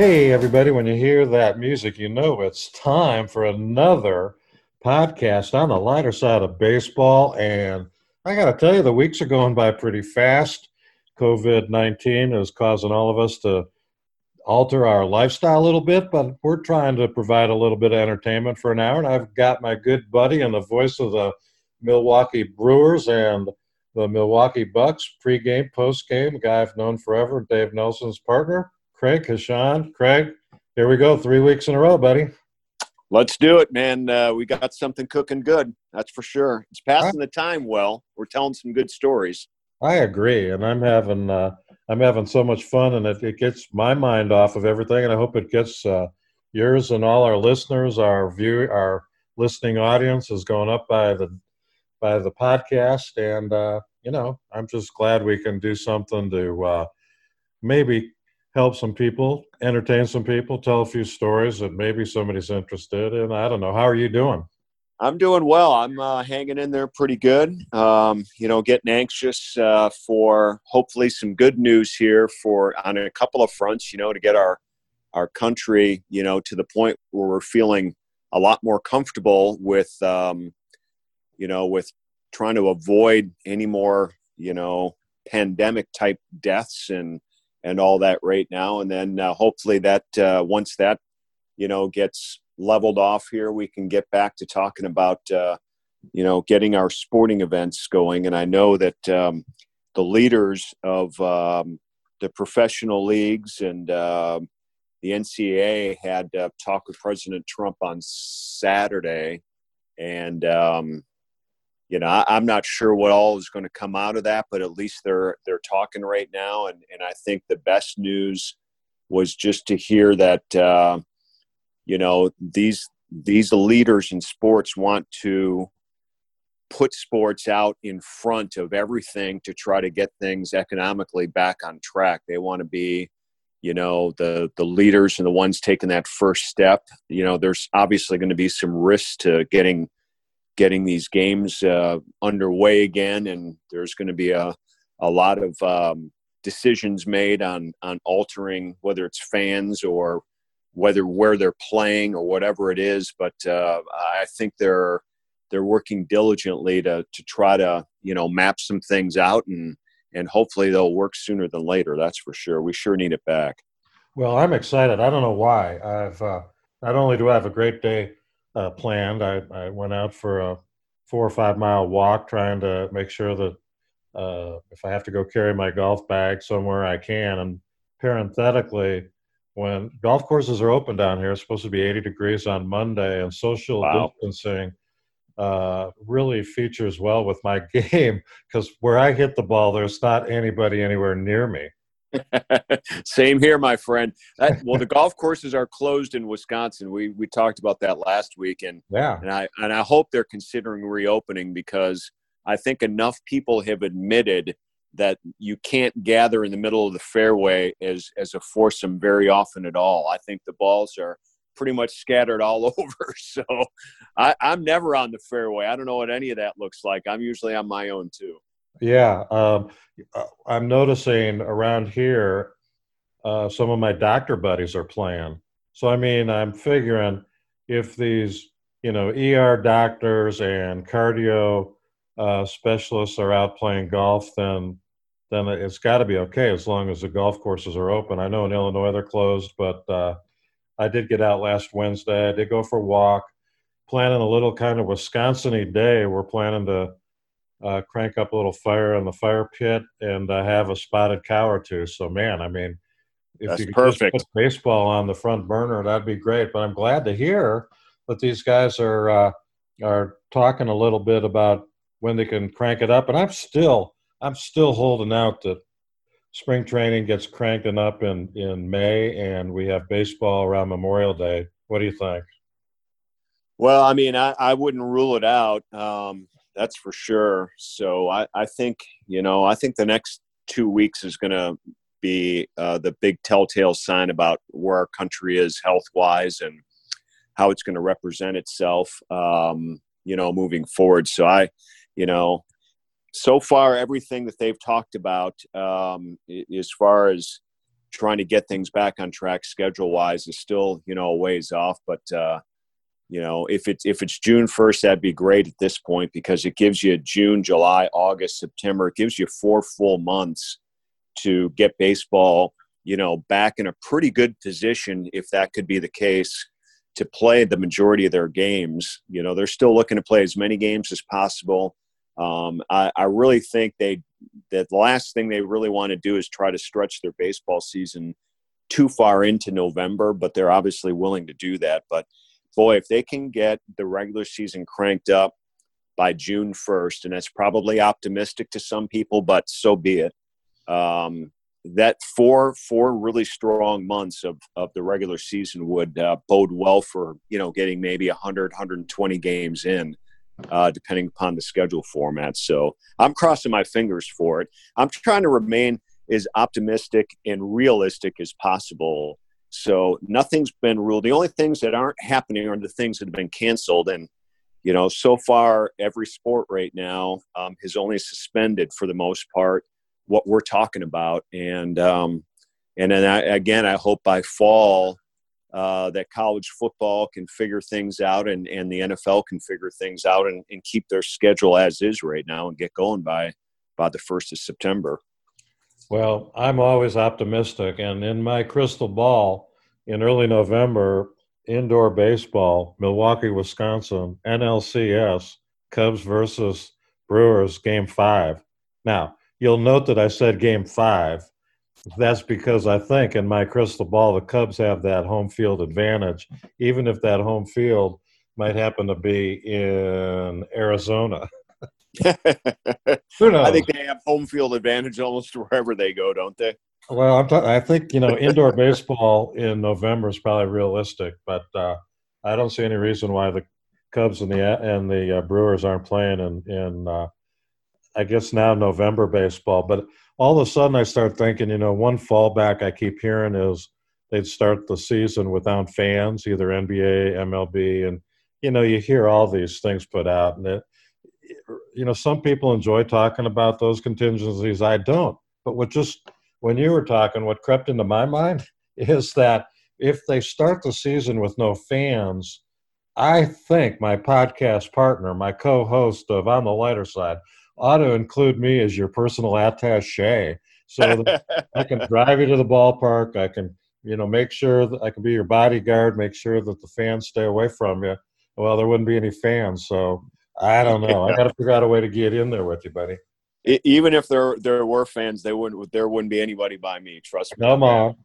Hey, everybody, when you hear that music, you know it's time for another podcast on the lighter side of baseball. And I got to tell you, the weeks are going by pretty fast. COVID 19 is causing all of us to alter our lifestyle a little bit, but we're trying to provide a little bit of entertainment for an hour. And I've got my good buddy and the voice of the Milwaukee Brewers and the Milwaukee Bucks pregame, postgame, guy I've known forever, Dave Nelson's partner, Craig Coshun. Craig, here we go, three weeks in a row, buddy. Let's do it, man. Uh, we got something cooking good. That's for sure. It's passing the time well. We're telling some good stories. I agree, and I'm having uh, I'm having so much fun, and it, it gets my mind off of everything, and I hope it gets uh, yours and all our listeners, our view, our listening audience is going up by the by the podcast, and uh, you know, I'm just glad we can do something to uh, maybe help some people, entertain some people, tell a few stories that maybe somebody's interested in. I don't know. How are you doing? I'm doing well. I'm uh, hanging in there pretty good. Um, you know, getting anxious uh, for hopefully some good news here for on a couple of fronts. You know, to get our our country, you know, to the point where we're feeling a lot more comfortable with, um, you know, with trying to avoid any more, you know, pandemic type deaths and and all that right now. And then uh, hopefully that uh, once that you know gets leveled off here, we can get back to talking about uh, you know getting our sporting events going. And I know that um, the leaders of um, the professional leagues and uh, the NCAA had uh, talk with President Trump on Saturday, and um, you know, I, am not sure what all is going to come out of that, but at least they're they're talking right now, and and I think the best news was just to hear that uh, you know these these leaders in sports want to put sports out in front of everything to try to get things economically back on track. They want to be, you know, the the leaders and the ones taking that first step. You know, there's obviously going to be some risks to getting getting these games uh, underway again, and there's going to be a a lot of um, decisions made on on altering whether it's fans or whether where they're playing or whatever it is. But uh, I think they're they're working diligently to to try to you know map some things out and and hopefully they'll work sooner than later. That's for sure. We sure need it back. Well, I'm excited. I don't know why. I've uh, not only do I have a great day uh, planned. I, I went out for a four or five mile walk, trying to make sure that uh, if I have to go carry my golf bag somewhere, I can. And parenthetically, when golf courses are open down here, it's supposed to be 80 degrees on Monday, and social wow. distancing uh, really features well with my game because where I hit the ball, there's not anybody anywhere near me. Same here, my friend. That, well, the golf courses are closed in Wisconsin. We we talked about that last week, and yeah, and I and I hope they're considering reopening because I think enough people have admitted that you can't gather in the middle of the fairway as as a foursome very often at all. I think the balls are pretty much scattered all over. So I, I'm never on the fairway. I don't know what any of that looks like. I'm usually on my own too. Yeah, um, uh, I'm noticing around here, uh, some of my doctor buddies are playing. So I mean, I'm figuring if these, you know, ER doctors and cardio uh, specialists are out playing golf, then then it's got to be okay as long as the golf courses are open. I know in Illinois they're closed, but uh, I did get out last Wednesday. I did go for a walk, planning a little kind of Wisconsin-y day. We're planning to uh, crank up a little fire in the fire pit and uh, have a spotted cow or two. So, man, I mean, if That's you could perfect. just put baseball on the front burner, that'd be great. But I'm glad to hear that these guys are uh, are talking a little bit about when they can crank it up. And I'm still I'm still holding out that spring training gets cranking up in in May, and we have baseball around Memorial Day. What do you think? Well, I mean, I, I wouldn't rule it out. Um, that's for sure. So I, I think you know I think the next two weeks is going to be uh, the big telltale sign about where our country is health wise and how it's going to represent itself. Um, you know, moving forward. So I, you know, so far everything that they've talked about um, as far as trying to get things back on track schedule wise is still you know a ways off. But uh, you know, if it's if it's June first, that'd be great at this point because it gives you June, July, August, September. It gives you four full months to get baseball, you know, back in a pretty good position if that could be the case to play the majority of their games. You know, they're still looking to play as many games as possible. Um, I, I really think they that the last thing they really want to do is try to stretch their baseball season too far into November, but they're obviously willing to do that. But boy, if they can get the regular season cranked up by June 1st, and that's probably optimistic to some people, but so be it. Um, that four four really strong months of, of the regular season would uh, bode well for you know getting maybe 100 120 games in uh, depending upon the schedule format so i'm crossing my fingers for it i'm trying to remain as optimistic and realistic as possible so nothing's been ruled the only things that aren't happening are the things that have been canceled and you know so far every sport right now um, is only suspended for the most part what we're talking about. And um, and then I, again, I hope by fall uh, that college football can figure things out and, and the NFL can figure things out and, and keep their schedule as is right now and get going by by the first of September. Well, I'm always optimistic, and in my crystal ball, in early November, indoor baseball, Milwaukee, Wisconsin, NLCS, Cubs versus Brewers, Game Five. Now, You'll note that I said game five. That's because I think in my crystal ball, the Cubs have that home field advantage, even if that home field might happen to be in Arizona. I think they have home field advantage almost wherever they go, don't they? Well, I'm t- i think you know indoor baseball in November is probably realistic, but uh, I don't see any reason why the Cubs and the and the uh, Brewers aren't playing in in uh, I guess now November baseball. But all of a sudden, I start thinking, you know, one fallback I keep hearing is they'd start the season without fans, either NBA, MLB, and you know, you hear all these things put out, and it, you know, some people enjoy talking about those contingencies. I don't. But what just when you were talking, what crept into my mind is that if they start the season with no fans, I think my podcast partner, my co-host of On the Lighter Side, ought to include me as your personal attaché so that I can drive you to the ballpark. I can, you know, make sure that I can be your bodyguard, make sure that the fans stay away from you. Well, there wouldn't be any fans, so I don't know. I got to figure out a way to get in there with you, buddy. Even if there there were fans, they wouldn't. There wouldn't be anybody by me. Trust me. Come on.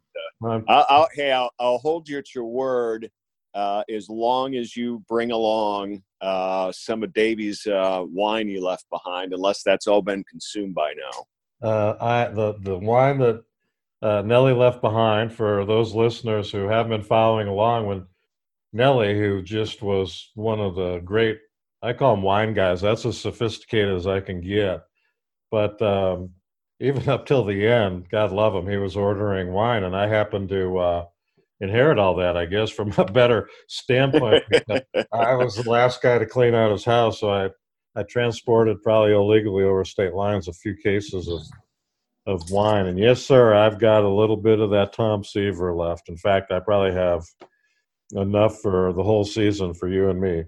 Uh, I'll, I'll, hey, I'll, I'll hold you to your word uh, as long as you bring along uh, some of Davy's uh, wine you left behind, unless that's all been consumed by now. Uh, I the the wine that uh, Nellie left behind for those listeners who haven't been following along when Nellie, who just was one of the great, I call them wine guys. That's as sophisticated as I can get. But um, even up till the end, God love him, he was ordering wine, and I happened to uh, inherit all that, I guess, from a better standpoint. I was the last guy to clean out his house, so I I transported probably illegally over state lines a few cases of of wine. And yes, sir, I've got a little bit of that Tom Seaver left. In fact, I probably have enough for the whole season for you and me.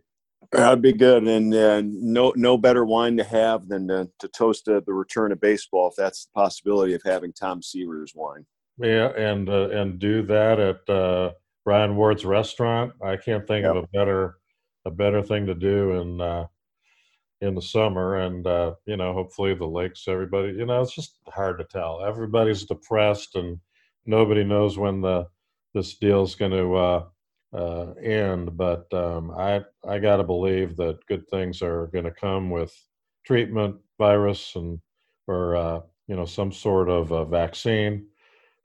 That'd be good, and uh, no no better wine to have than to, to toast uh, the return of baseball, if that's the possibility of having Tom Seaver's wine. Yeah, and uh, and do that at uh, Brian Ward's restaurant. I can't think yep. of a better a better thing to do in uh, in the summer. And uh, you know, hopefully the lakes. Everybody, you know, it's just hard to tell. Everybody's depressed, and nobody knows when the this deal's going to uh, end. But um, I I got to believe that good things are going to come with treatment, virus, and or uh, you know some sort of vaccine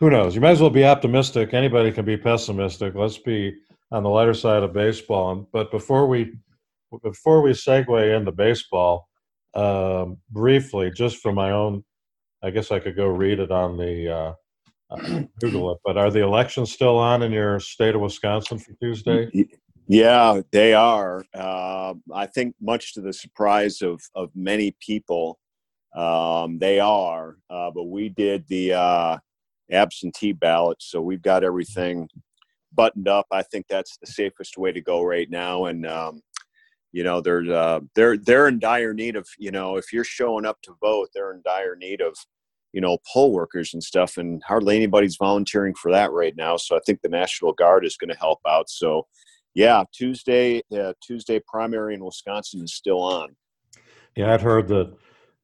who knows? You might as well be optimistic. Anybody can be pessimistic. Let's be on the lighter side of baseball. But before we before we segue into baseball, um, briefly, just for my own, I guess I could go read it on the uh, Google it. But are the elections still on in your state of Wisconsin for Tuesday? Yeah, they are. Uh, I think, much to the surprise of of many people, um, they are. Uh, but we did the uh, absentee ballots. So we've got everything buttoned up. I think that's the safest way to go right now. And um, you know, they're uh, they're they're in dire need of you know, if you're showing up to vote, they're in dire need of you know poll workers and stuff, and hardly anybody's volunteering for that right now. So I think the National Guard is going to help out. So yeah, Tuesday uh, Tuesday primary in Wisconsin is still on. Yeah, I'd heard that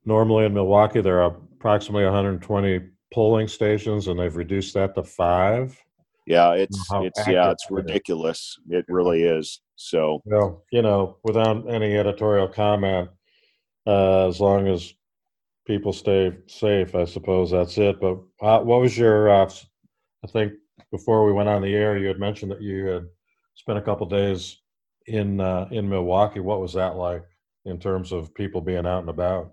normally in Milwaukee there are approximately 120 polling stations, and they've reduced that to five. Yeah, it's it's yeah, it's ridiculous. It really is. So well, you know, without any editorial comment, uh, as long as people stay safe, I suppose that's it. But uh, what was your? Uh, I think before we went on the air, you had mentioned that you had spent a couple days in uh, in Milwaukee. What was that like in terms of people being out and about?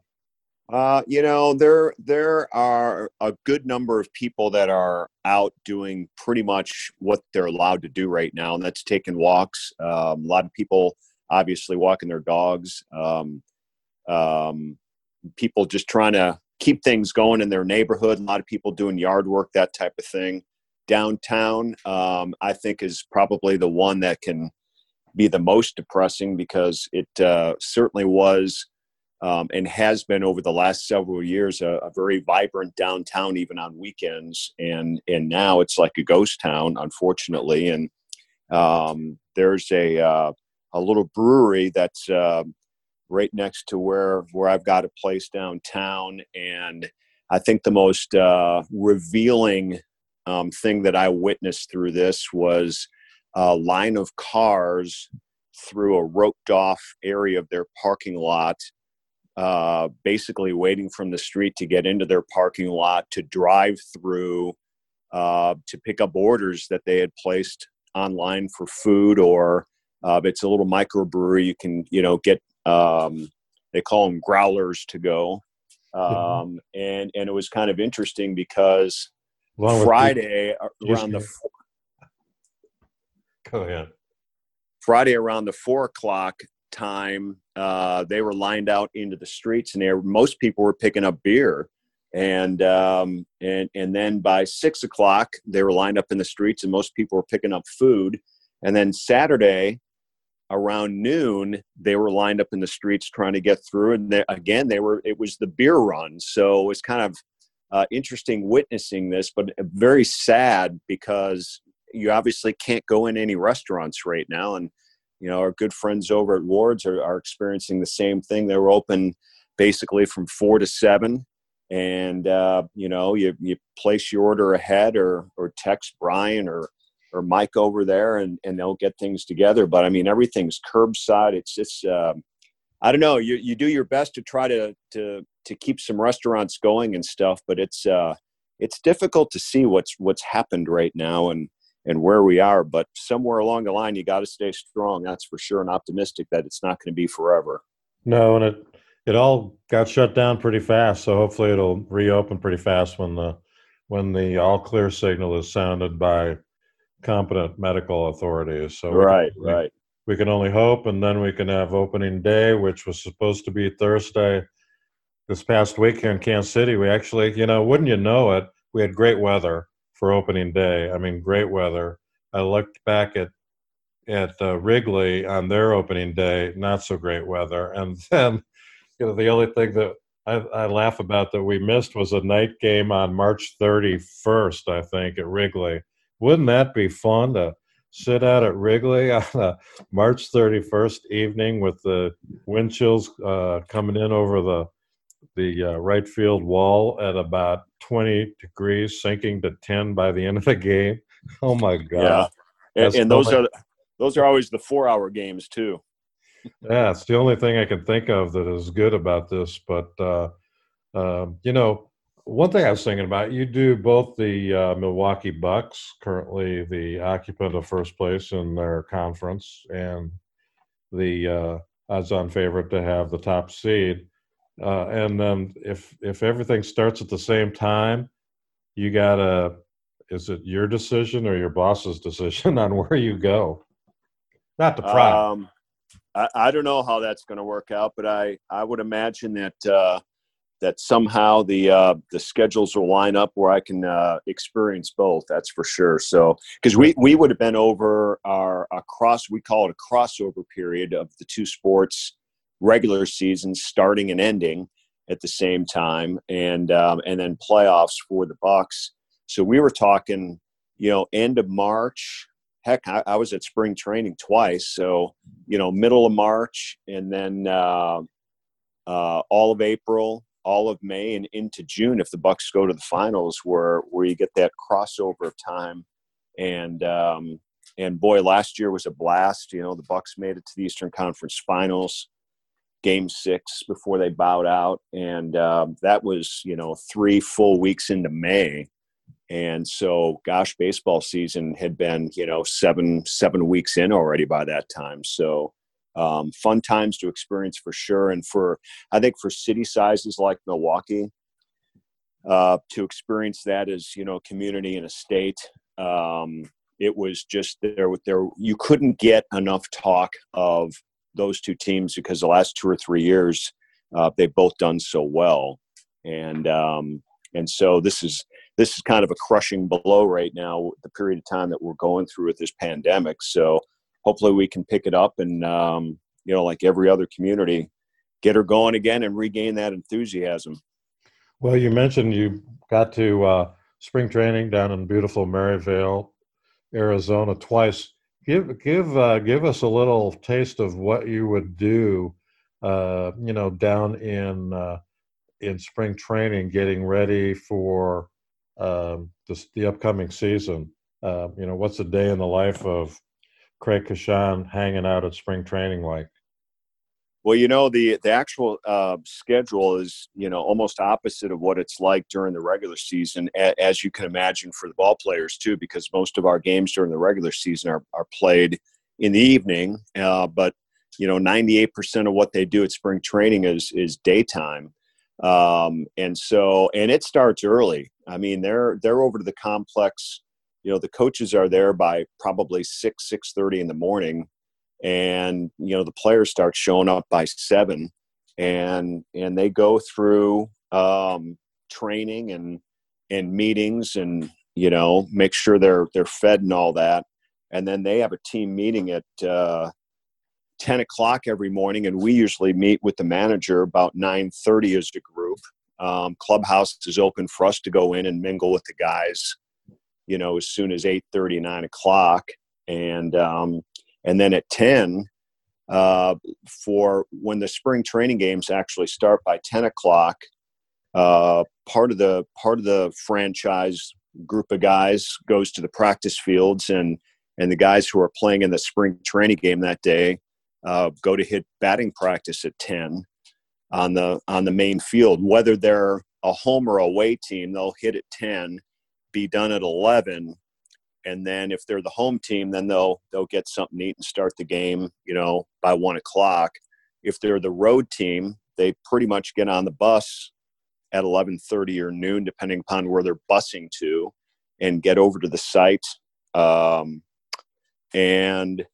Uh, you know, there there are a good number of people that are out doing pretty much what they're allowed to do right now, and that's taking walks. Um, a lot of people, obviously, walking their dogs. Um, um, people just trying to keep things going in their neighborhood. A lot of people doing yard work, that type of thing. Downtown, um, I think, is probably the one that can be the most depressing because it uh, certainly was um, and has been over the last several years a, a, very vibrant downtown even on weekends and and now it's like a ghost town unfortunately and um, there's a uh, a little brewery that's uh, right next to where where I've got a place downtown. And I think the most uh, revealing um, thing that I witnessed through this was a line of cars through a roped off area of their parking lot uh, basically waiting from the street to get into their parking lot to drive through uh, to pick up orders that they had placed online for food or uh, it's a little microbrewery. You can you know get um, they call them growlers to go. Um, and and it was kind of interesting because friday around the four, go ahead. Friday around the four o'clock time, uh, they were lined out into the streets, and there most people were picking up beer. And um, and and then by six o'clock, they were lined up in the streets, and most people were picking up food. And then Saturday, around noon, they were lined up in the streets trying to get through. And they, again, they were it was the beer run, so it was kind of uh, interesting witnessing this, but very sad because you obviously can't go in any restaurants right now, and you know our good friends over at wards are, are experiencing the same thing. They were open basically from four to seven. And uh, you know you, you place your order ahead or or text brian or or mike over there and and they'll get things together but i mean everything's curbside it's just uh, i don't know you you do your best to try to to to keep some restaurants going and stuff but it's uh it's difficult to see what's what's happened right now and and where we are. But somewhere along the line, you got to stay strong. That's for sure, and optimistic that it's not going to be forever. No, and it it all got shut down pretty fast. So hopefully it'll reopen pretty fast when the when the all clear signal is sounded by competent medical authorities. So right, we, right. We can only hope, and then we can have opening day, which was supposed to be Thursday. This past week here in Kansas City, we actually, you know, wouldn't you know it, we had great weather for opening day. I mean, great weather. I looked back at at uh, Wrigley on their opening day, not so great weather. And then, you know, the only thing that I, I, laugh about that we missed was a night game on March 31st, I think, at Wrigley. Wouldn't that be fun to sit out at Wrigley on a March 31st evening with the wind chills uh, coming in over the the uh, right field wall at about 20 degrees, sinking to 10 by the end of the game. Oh my god! Yeah, and, and those are those are always the four-hour games too. yeah, it's the only thing I can think of that is good about this. But uh, uh, you know, one thing I was thinking about, you do both the uh, Milwaukee Bucks, currently the occupant of first place in their conference, and the uh, odds-on favorite to have the top seed. Uh, and then if if everything starts at the same time, you gotta. Is it your decision or your boss's decision on where you go? Not the problem. Um, I, I don't know how that's going to work out, but I I would imagine that uh, that somehow the uh, the schedules will line up where I can uh, experience both. That's for sure. So because we we would have been over our cross we call it a crossover period of the two sports regular seasons starting and ending at the same time, and um, and then playoffs for the Bucks. So we were talking, you know, end of March. Heck, I, I was at spring training twice. So you know, middle of March, and then uh, uh, all of April, all of May and into June if the Bucks go to the finals, where where you get that crossover of time. And um, and boy, last year was a blast. You know, the Bucks made it to the Eastern Conference Finals, Game Six before they bowed out, and um, that was you know three full weeks into May. And so, gosh, baseball season had been you know seven seven weeks in already by that time. So um, fun times to experience for sure. And for, I think for city sizes like Milwaukee, uh, to experience that as, you know, community and a state, um, it was just there with there, you couldn't get enough talk of those two teams because the last two or three years, uh, they've both done so well. And, um, and so this is, this is kind of a crushing blow right now, the period of time that we're going through with this pandemic. So, hopefully we can pick it up and um, you know like every other community get her going again and regain that enthusiasm. Well you mentioned you got to uh, spring training down in beautiful maryvale arizona twice. Give give uh, give us a little taste of what you would do uh, you know down in uh, in spring training getting ready for um, this, the upcoming season. Uh, you know what's a day in the life of Craig Coshun hanging out at spring training like? Well, you know the the actual uh, schedule is you know almost opposite of what it's like during the regular season, as you can imagine for the ball players too, because most of our games during the regular season are are played in the evening. Uh, but you know, ninety eight percent of what they do at spring training is is daytime, um, and so and it starts early. I mean, they're they're over to the complex you know the coaches are there by probably 6 6.30 in the morning. And you know the players start showing up by 7 and and they go through um, training and and meetings and you know make sure they're they're fed and all that. And then they have a team meeting at uh, 10 o'clock every morning. And we usually meet with the manager about 9.30 as a group. Um, clubhouse is open for us to go in and mingle with the guys you know, as soon as eight thirty, nine o'clock. And, um, and then at 10, uh, for when the spring training games actually start by 10 o'clock, uh, part of the, part of the franchise group of guys goes to the practice fields and, and the guys who are playing in the spring training game that day uh, go to hit batting practice at 10 on the on the main field whether they're a home or away team they'll hit at 10 be done at 11 and then if they're the home team then they'll they'll get something eat and start the game you know by one o'clock. If they're the road team they pretty much get on the bus at 11.30 or noon depending upon where they're busing to and get over to the site um, and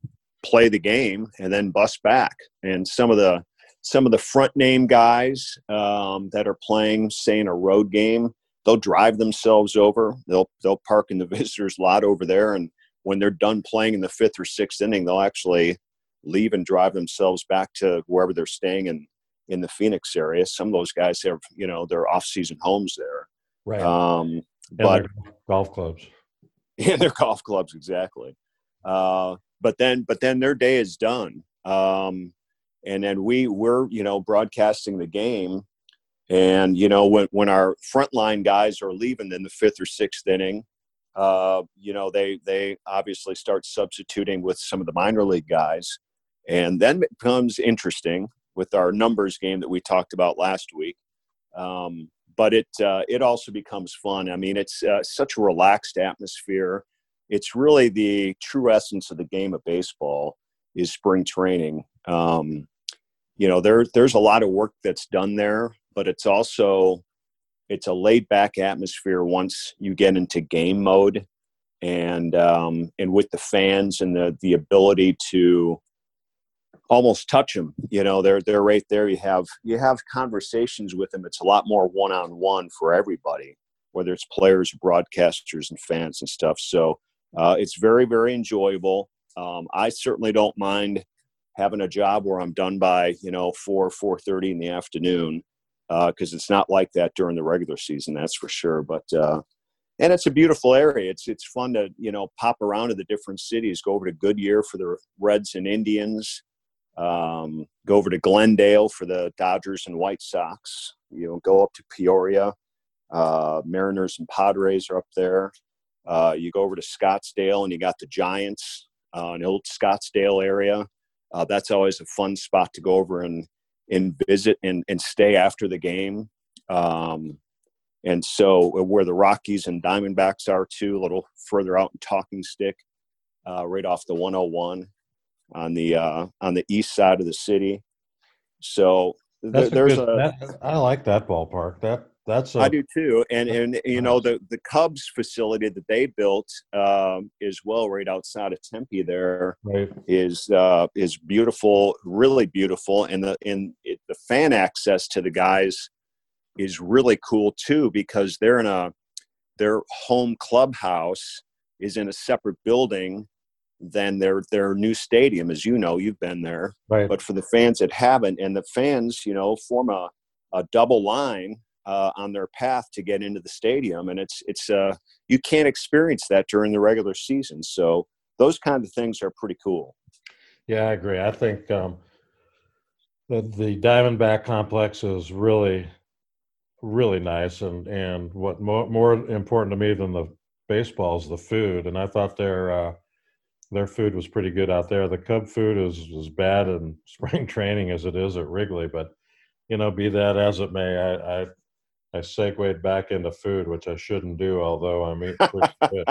play the game and then bus back. And some of the some of the front name guys um, that are playing say in a road game they'll drive themselves over. They'll they'll park in the visitors lot over there, and when they're done playing in the fifth or sixth inning, they'll actually leave and drive themselves back to wherever they're staying in in the Phoenix area. Some of those guys have you know their off season homes there, right? Um, but golf clubs, yeah, their golf clubs exactly. Uh, but then but then their day is done. Um, and then we we're you know broadcasting the game and you know, when when our frontline guys are leaving in the fifth or sixth inning, uh, you know, they they obviously start substituting with some of the minor league guys, and then it becomes interesting with our numbers game that we talked about last week. Um, but it uh, it also becomes fun. I mean, it's uh, such a relaxed atmosphere. It's really the true essence of the game of baseball is spring training. Um, you know, there there's a lot of work that's done there but it's also it's a laid back atmosphere once you get into game mode and um, and with the fans and the the ability to almost touch them. You know, they're they're right there. You have you have conversations with them. It's a lot more one on one for everybody, whether it's players, broadcasters, and fans and stuff. So uh, it's very very enjoyable. Um, I certainly don't mind having a job where I'm done by you know four four thirty in the afternoon because uh, it's not like that during the regular season. That's for sure. But uh, and it's a beautiful area. It's it's fun to you know pop around to the different cities. Go over to Goodyear for the Reds and Indians. Um, go over to Glendale for the Dodgers and White Sox. You know, go up to Peoria. Uh, Mariners and Padres are up there. Uh, you go over to Scottsdale and you got the Giants uh, in old Scottsdale area. Uh, that's always a fun spot to go over and and visit and, and stay after the game. Um, and so where the Rockies and Diamondbacks are too, a little further out in Talking Stick, uh, right off the 101 on the uh, on the east side of the city. So th- there's a, good, a that, I like that ballpark. That that's a, I do too. And and you know the the Cubs facility that they built um, is well right outside of Tempe. There right. is uh, is beautiful, really beautiful, and the and it, the fan access to the guys is really cool too because they're in a their home clubhouse is in a separate building than their their new stadium as you know you've been there right. but for the fans that haven't and the fans you know form a, a double line uh, on their path to get into the stadium and it's it's uh you can't experience that during the regular season. So those kind of things are pretty cool. Yeah i agree. I think um the, the diamondback complex is really really nice and and what more, more important to me than the baseball is the food and i thought their uh, their food was pretty good out there. The cub food is as bad in spring training as it is at wrigley but you know be that as it may i i, I segued back into food which i shouldn't do although i'm eating pretty good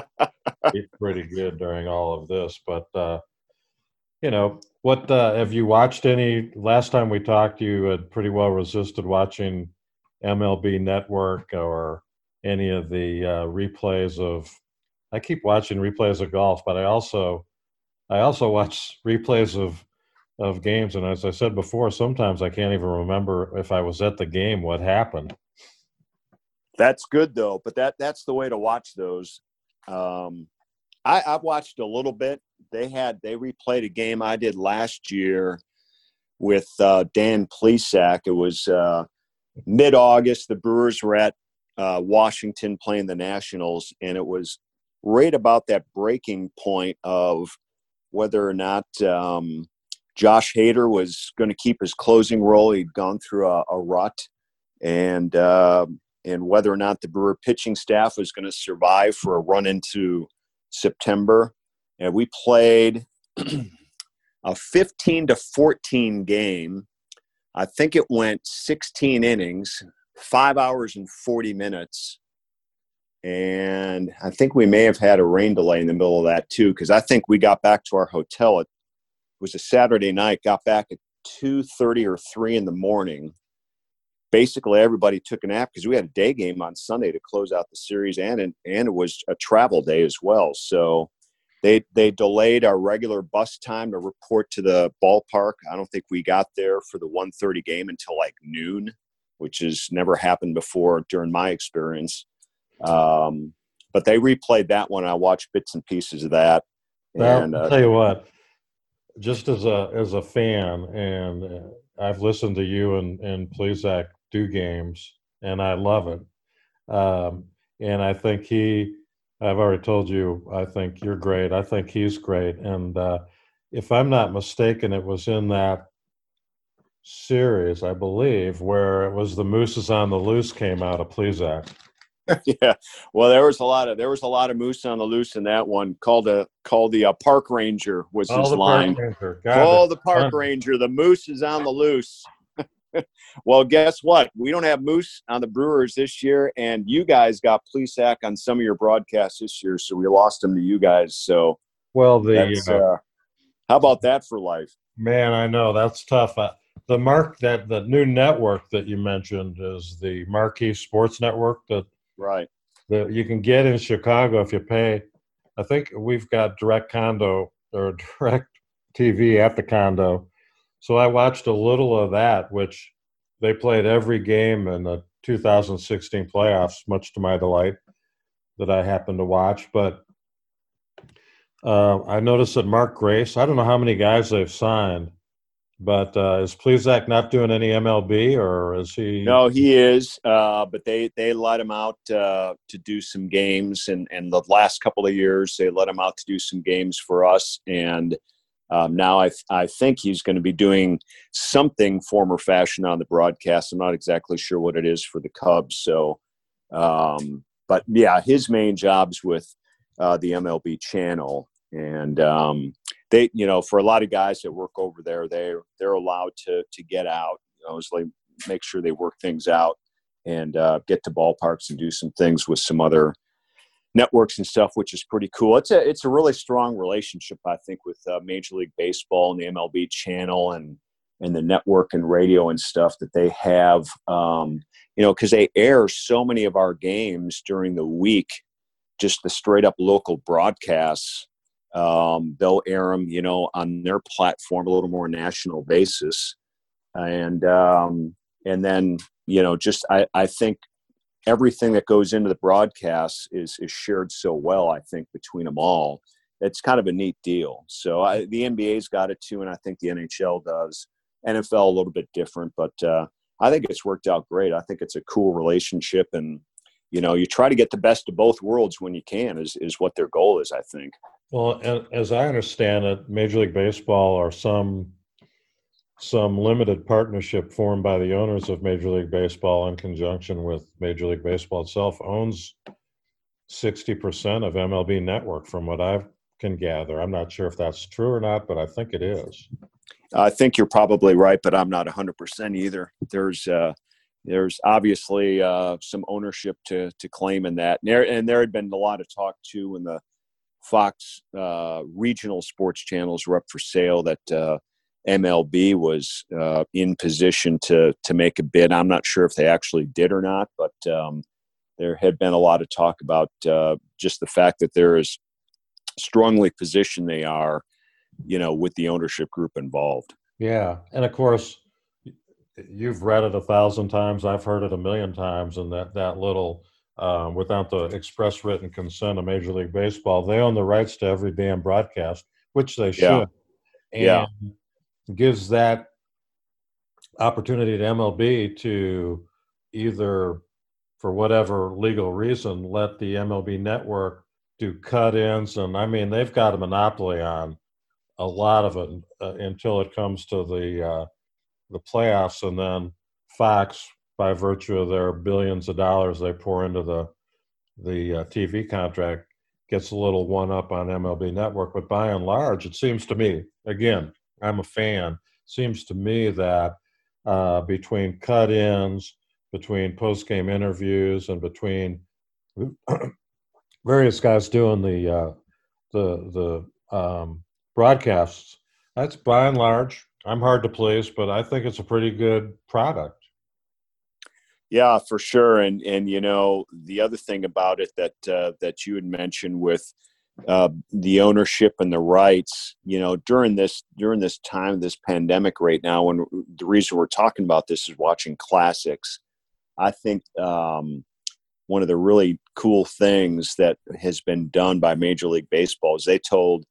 eat pretty good during all of this but uh you know what uh, have you watched any last time we talked you had pretty well resisted watching MLB Network or any of the uh, replays of. I keep watching replays of golf, but I also I also watch replays of of games, and as I said before, sometimes I can't even remember if I was at the game what happened. That's good though, but that that's the way to watch those. Um, I, I've watched a little bit. They had they replayed a game I did last year with uh, Dan Plesac. It was uh, mid August, the Brewers were at uh, Washington playing the Nationals, and it was right about that breaking point of whether or not um, Josh Hader was going to keep his closing role. He'd gone through a, a rut, and uh, and whether or not the Brewer pitching staff was going to survive for a run into September. And we played a 15 to 14 game I think it went 16 innings, five hours and 40 minutes. And I think we may have had a rain delay in the middle of that too, because I think we got back to our hotel. It was a Saturday night, got back at 2.30 or 3 in the morning. Basically, everybody took a nap because we had a day game on Sunday to close out the series, and, and it was a travel day as well. So they they delayed our regular bus time to report to the ballpark. I don't think we got there for the 1:30 game until like noon, which has never happened before during my experience. Um, but they replayed that one. I watched bits and pieces of that. And well, I'll uh, tell you what, just as a as a fan, and uh, I've listened to you and and Plesac do games, and I love it. Um, and I think he I've already told you, I think you're great. I think he's great. And uh, if I'm not mistaken, it was in that series, I believe, where it was the Mooses on the Loose came out of Plesac. yeah, well, there was a lot of there was a lot of moose on the loose in that one. Called a called the uh, park ranger was Call his line. Park Call the park ranger. The moose is on the loose. well, guess what? We don't have Moose on the Brewers this year, and you guys got Plesac on some of your broadcasts this year, so we lost him to you guys. So, well, the uh, uh, how about that for life? Man, I know that's tough. Uh, the mark that the new network that you mentioned is the Marquee Sports Network that right that you can get in Chicago if you pay. I think we've got direct condo or direct TV at the condo So I watched a little of that, which they played every game in the 2016 playoffs, much to my delight, that I happened to watch. But uh, I noticed that Mark Grace, I don't know how many guys they've signed, but uh, is Plesac not doing any MLB or is he? No, he is. Uh, but they they let him out uh, to do some games, and and the last couple of years they let him out to do some games for us, and um, now I, I think he's going to be doing something former fashion on the broadcast. I'm not exactly sure what it is for the Cubs. So, um, but yeah, his main job's with uh, the MLB channel, and um, they, you know, for a lot of guys that work over there, they they're allowed to to get out. You know, like make sure they work things out and uh, get to ballparks and do some things with some other networks and stuff, which is pretty cool. It's a it's a really strong relationship, I think, with uh, Major League Baseball and the MLB channel and and the network and radio and stuff that they have. Um, you know, because they air so many of our games during the week, just the straight up local broadcasts. Um, they'll air them, you know, on their platform a little more national basis, and um, and then you know, just I I think everything that goes into the broadcast is is shared so well. I think between them all, it's kind of a neat deal. So I, the NBA's got it too, and I think the NHL does. NFL a little bit different, but uh, I think it's worked out great. I think it's a cool relationship, and you know, you try to get the best of both worlds when you can. Is is what their goal is. I think. Well, as I understand it, Major League Baseball or some some limited partnership formed by the owners of Major League Baseball in conjunction with Major League Baseball itself owns 60% of MLB Network, from what I can gather. I'm not sure if that's true or not, but I think it is. I think you're probably right, but I'm not 100% either. There's uh, there's obviously uh, some ownership to to claim in that, and there, and there had been a lot of talk too when the Fox uh, regional sports channels were up for sale that uh, MLB was uh, in position to to make a bid. I'm not sure if they actually did or not, but um, there had been a lot of talk about uh, just the fact that there is strongly positioned they are, you know, with the ownership group involved. Yeah, and of course, you've read it a thousand times. I've heard it a million times, and that that little. Um, without the express written consent of Major League Baseball, they own the rights to every damn broadcast, which they should. Yeah. And yeah gives that opportunity to MLB to either, for whatever legal reason, let the MLB network do cut ins. And I mean, they've got a monopoly on a lot of it uh, until it comes to the, uh, the playoffs. And then Fox, by virtue of their billions of dollars they pour into the, the uh, TV contract, gets a little one up on MLB Network. But by and large, it seems to me, again, I'm a fan. Seems to me that uh, between cut-ins, between post-game interviews, and between various guys doing the uh, the the um, broadcasts, that's by and large. I'm hard to please, but I think it's a pretty good product. Yeah, for sure. And and you know the other thing about it that uh, that you had mentioned with uh, the ownership and the rights you know during this during this time this pandemic right now when the reason we're talking about this is watching classics i think um, one of the really cool things that has been done by major league baseball is they told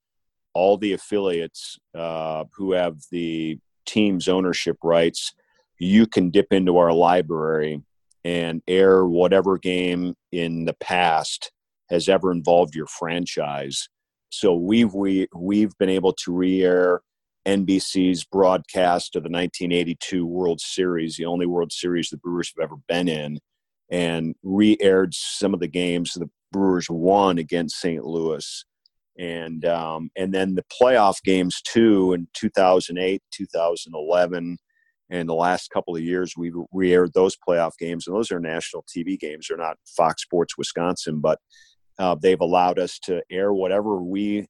all the affiliates uh, who have the team's ownership rights you can dip into our library and air whatever game in the past has ever involved your franchise. So we've we we've been able to re-air NBC's broadcast of the 1982 World Series, the only World Series the Brewers have ever been in, and re-aired some of the games the Brewers won against St. Louis, and um, and then the playoff games too in 2008, 2011, and the last couple of years we've re-aired those playoff games, and those are national TV games. They're not Fox Sports Wisconsin, but uh, they've allowed us to air whatever we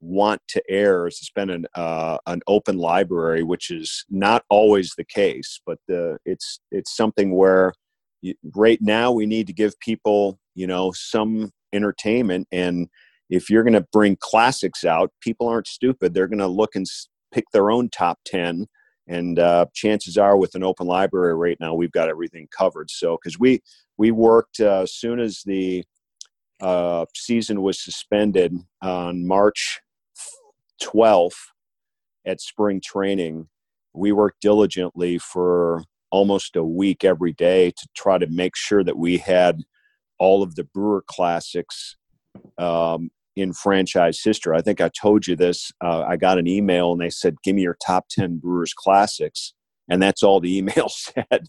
want to air. It's been an uh, an open library, which is not always the case, but the, it's it's something where you, right now we need to give people you know some entertainment. And if you're going to bring classics out people aren't stupid. They're going to look and pick their own top 10 and uh, chances are with an open library right now we've got everything covered. So because we we worked uh, as soon as the uh, season was suspended on march 12th at spring training we worked diligently for almost a week every day to try to make sure that we had all of the brewer classics um, in franchise history. I think I told you this. Uh, I got an email and they said, "Give me your top ten Brewers classics," and that's all the email said.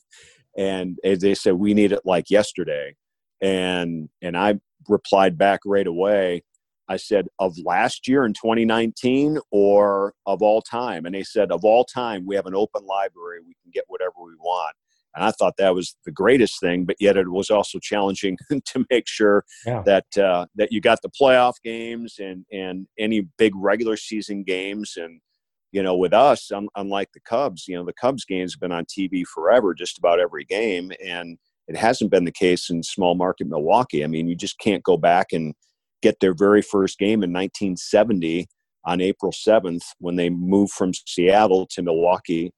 And they said, "We need it like yesterday," and and I replied back right away. I said, "Of last year in 2019, or of all time?" And they said, "Of all time, we have an open library. We can get whatever we want." And I thought that was the greatest thing, but yet it was also challenging to make sure yeah. that uh, that you got the playoff games and and any big regular season games. And you know, with us, unlike the Cubs, you know, the Cubs games have been on TV forever, just about every game, and it hasn't been the case in small market Milwaukee. I mean, you just can't go back and get their very first game in 1970 on April 7th when they moved from Seattle to Milwaukee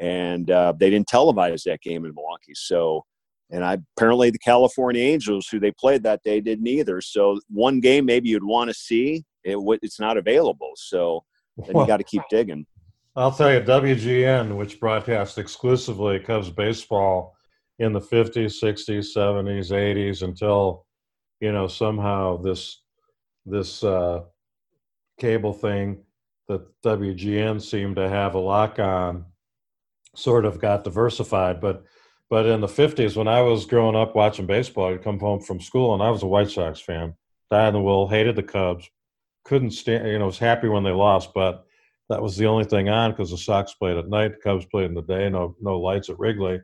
and uh, they didn't televise that game in Milwaukee. So, and I apparently the California Angels, who they played that day, didn't either. So, one game maybe you'd want to see, it, it's not available. So, then well, you got to keep digging. I'll tell you, WGN, which broadcasts exclusively Cubs baseball in the 50s, 60s, 70s, 80s, until you know somehow this this uh, cable thing that WGN seemed to have a lock on sort of got diversified. But but in the 50s, when I was growing up watching baseball, I'd come home from school and I was a White Sox fan. Died in the will, hated the Cubs, couldn't stand, you know, was happy when they lost, but that was the only thing on because the Sox played at night, the Cubs played in the day, no no lights at Wrigley.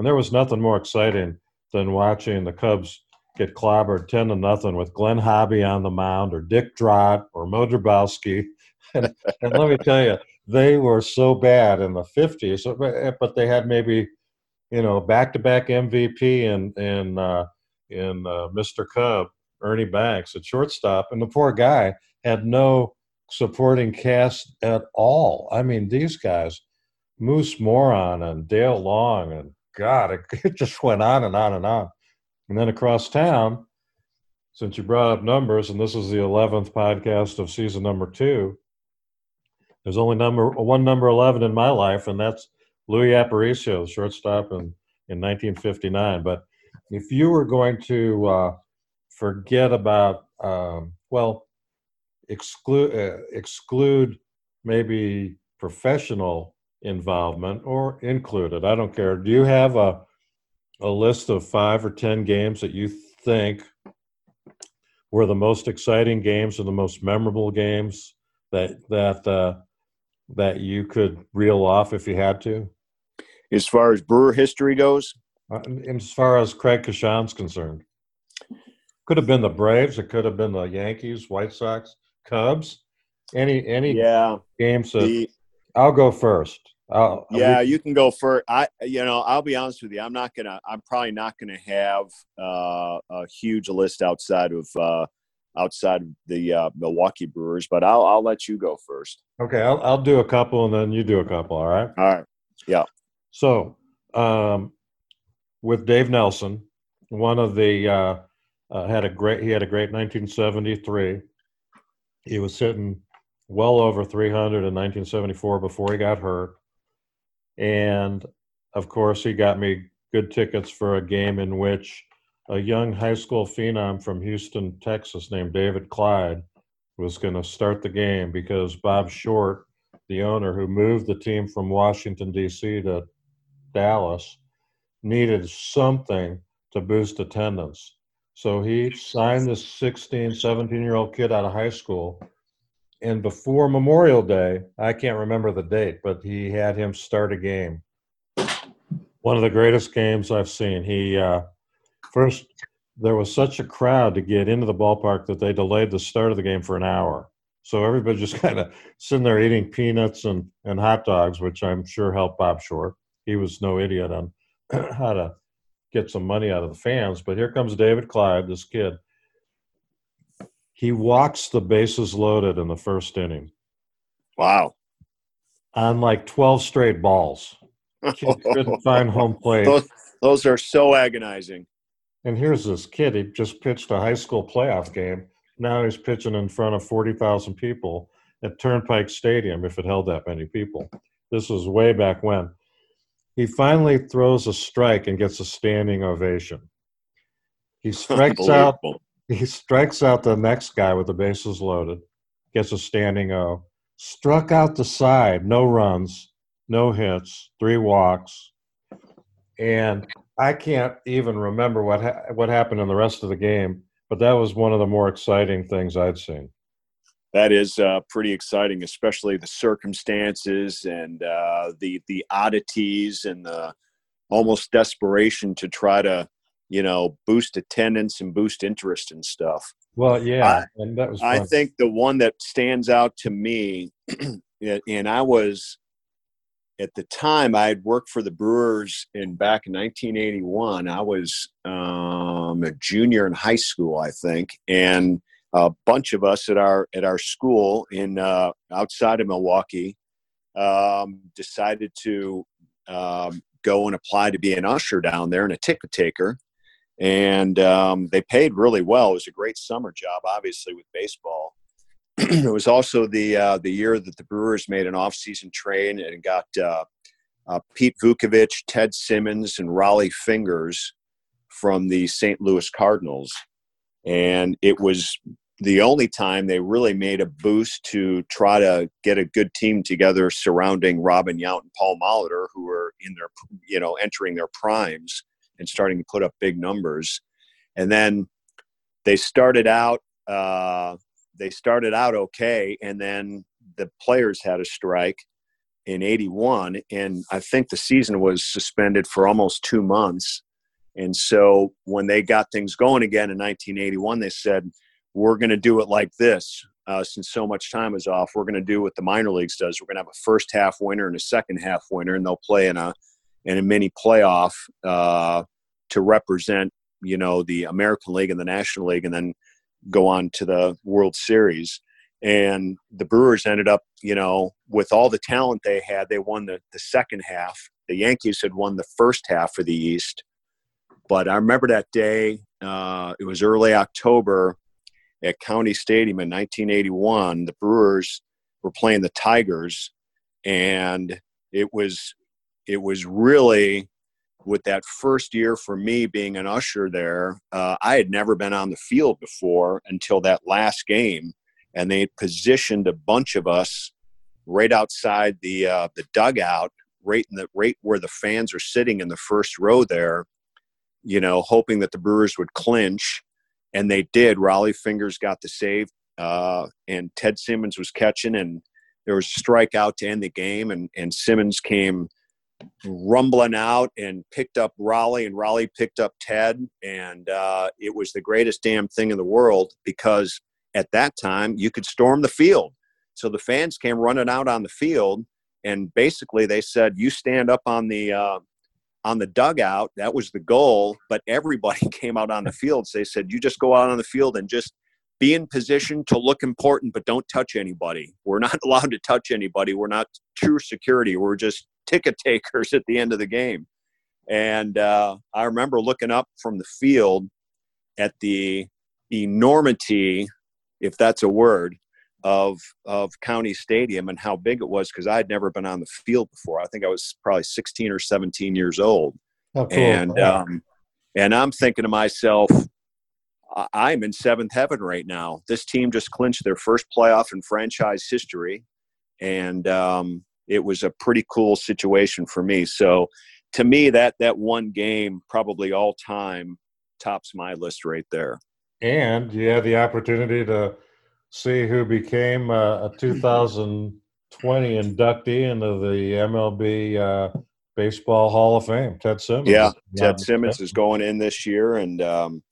And there was nothing more exciting than watching the Cubs get clobbered 10 to nothing with Glen Hobbie on the mound or Dick Drott or Moe Drabowsky. and, and let me tell you, they were so bad in the 50s, but they had maybe, you know, back-to-back MVP in in uh, in uh, Mr. Cub, Ernie Banks at shortstop, and the poor guy had no supporting cast at all. I mean, these guys, Moose Moryn and Dale Long, and God, it, just went on and on and on. And then across town, since you brought up numbers, and this is the 11th podcast of season number two, there's only number one number 11 in my life, and that's Luis Aparicio, the shortstop in, in 1959. But if you were going to uh, forget about, um, well, exclude uh, exclude maybe professional involvement or included. I don't care. Do you have a a list of five or ten games that you think were the most exciting games or the most memorable games that that uh, that you could reel off if you had to? As far as brewer history goes? Uh, as far as Craig Coshun's concerned. Could have been the Braves. It could have been the Yankees, White Sox, Cubs. Any any yeah games that the, I'll go first. I'll, yeah, I'll, you can go first. I, you know, I'll be honest with you. I'm not gonna. I'm probably not gonna have uh, a huge list outside of uh, outside of the uh, Milwaukee Brewers, but I'll I'll let you go first. Okay, I'll I'll do a couple and then you do a couple. All right. All right. Yeah. So, um, with Dave Nelson, one of the uh, uh, had a great he had a great 1973. He was hitting well over 300 in 1974 before he got hurt, and of course he got me good tickets for a game in which a young high school phenom from Houston, Texas, named David Clyde, was going to start the game because Bob Short, the owner who moved the team from Washington, D.C. to Dallas, needed something to boost attendance. So he signed this 16, 17 year old kid out of high school. And before Memorial Day, I can't remember the date, but he had him start a game. One of the greatest games I've seen. He, uh, First, there was such a crowd to get into the ballpark that they delayed the start of the game for an hour. So everybody just kind of sitting there eating peanuts and, and hot dogs, which I'm sure helped Bob Short. He was no idiot on how to get some money out of the fans. But here comes David Clyde, this kid. He walks the bases loaded in the first inning. Wow. on like 12 straight balls. Kid couldn't find home plate. Those, those are so agonizing. And here's this kid. He just pitched a high school playoff game. Now he's pitching in front of 40,000 people at Turnpike Stadium, if it held that many people. This was way back when. He finally throws a strike and gets a standing ovation. He strikes out. He strikes out the next guy with the bases loaded, gets a standing O. Struck out the side, no runs, no hits, three walks, and I can't even remember what ha- what happened in the rest of the game. But that was one of the more exciting things I'd seen that is uh, pretty exciting, especially the circumstances and uh, the the oddities and the almost desperation to try to you know boost attendance and boost interest and stuff. Well, yeah, and that was. Fun. I think the one that stands out to me, and I was at the time I had worked for the Brewers in back in 1981. I was um, a junior in high school, I think, and a bunch of us at our at our school in uh, outside of Milwaukee um, decided to um, go and apply to be an usher down there and a ticket taker, and um, they paid really well. It was a great summer job, obviously with baseball. it was also the uh, the year that the Brewers made an off-season trade and got uh, uh Pete Vuckovich, Ted Simmons, and Rollie Fingers from the St. Louis Cardinals and it was the only time they really made a boost to try to get a good team together surrounding Robin Yount and Paul Molitor, who were in their, you know, entering their primes and starting to put up big numbers. And then they started out, uh, they started out okay, and then the players had a strike in 81 and i think the season was suspended for almost two months and so when they got things going again in 1981 they said we're going to do it like this. Uh, since so much time is off, we're going to do what the minor leagues does. We're going to have a first half winner and a second half winner, and they'll play in a in a mini playoff uh, to represent you know the American League and the National League, and then go on to the World Series. And the Brewers ended up, you know, with all the talent they had, they won the, the second half. The Yankees had won the first half of the East. But I remember that day, uh, it was early October at County Stadium in 1981. The Brewers were playing the Tigers, and it was it was really with that first year for me being an usher there. Uh, I had never been on the field before until that last game, and they positioned a bunch of us right outside the uh, the dugout, right in the right where the fans are sitting in the first row there. You know, hoping that the Brewers would clinch and they did. Rollie Fingers got the save, uh, and Ted Simmons was catching, and there was a strikeout to end the game, and and Simmons came rumbling out and picked up Rollie, and Rollie picked up Ted, and uh, it was the greatest damn thing in the world because at that time you could storm the field, so the fans came running out on the field, and basically they said, "You stand up on the." Uh, on the dugout. That was the goal. But everybody came out on the field. So they said, you just go out on the field and just be in position to look important, but don't touch anybody. We're not allowed to touch anybody. We're not true security. We're just ticket takers at the end of the game. And uh, I remember looking up from the field at the enormity, if that's a word, of of County Stadium and how big it was because I had never been on the field before. I think I was probably 16 or 17 years old, oh, cool. and um, and I'm thinking to myself, I'm in seventh heaven right now. This team just clinched their first playoff in franchise history, and um, it was a pretty cool situation for me. So, to me, that that one game probably all time tops my list right there. And you had the opportunity to see who became uh, a 2020 inductee into the MLB uh, Baseball Hall of Fame. Ted Simmons. Yeah, Ted Simmons is going in this year, and um,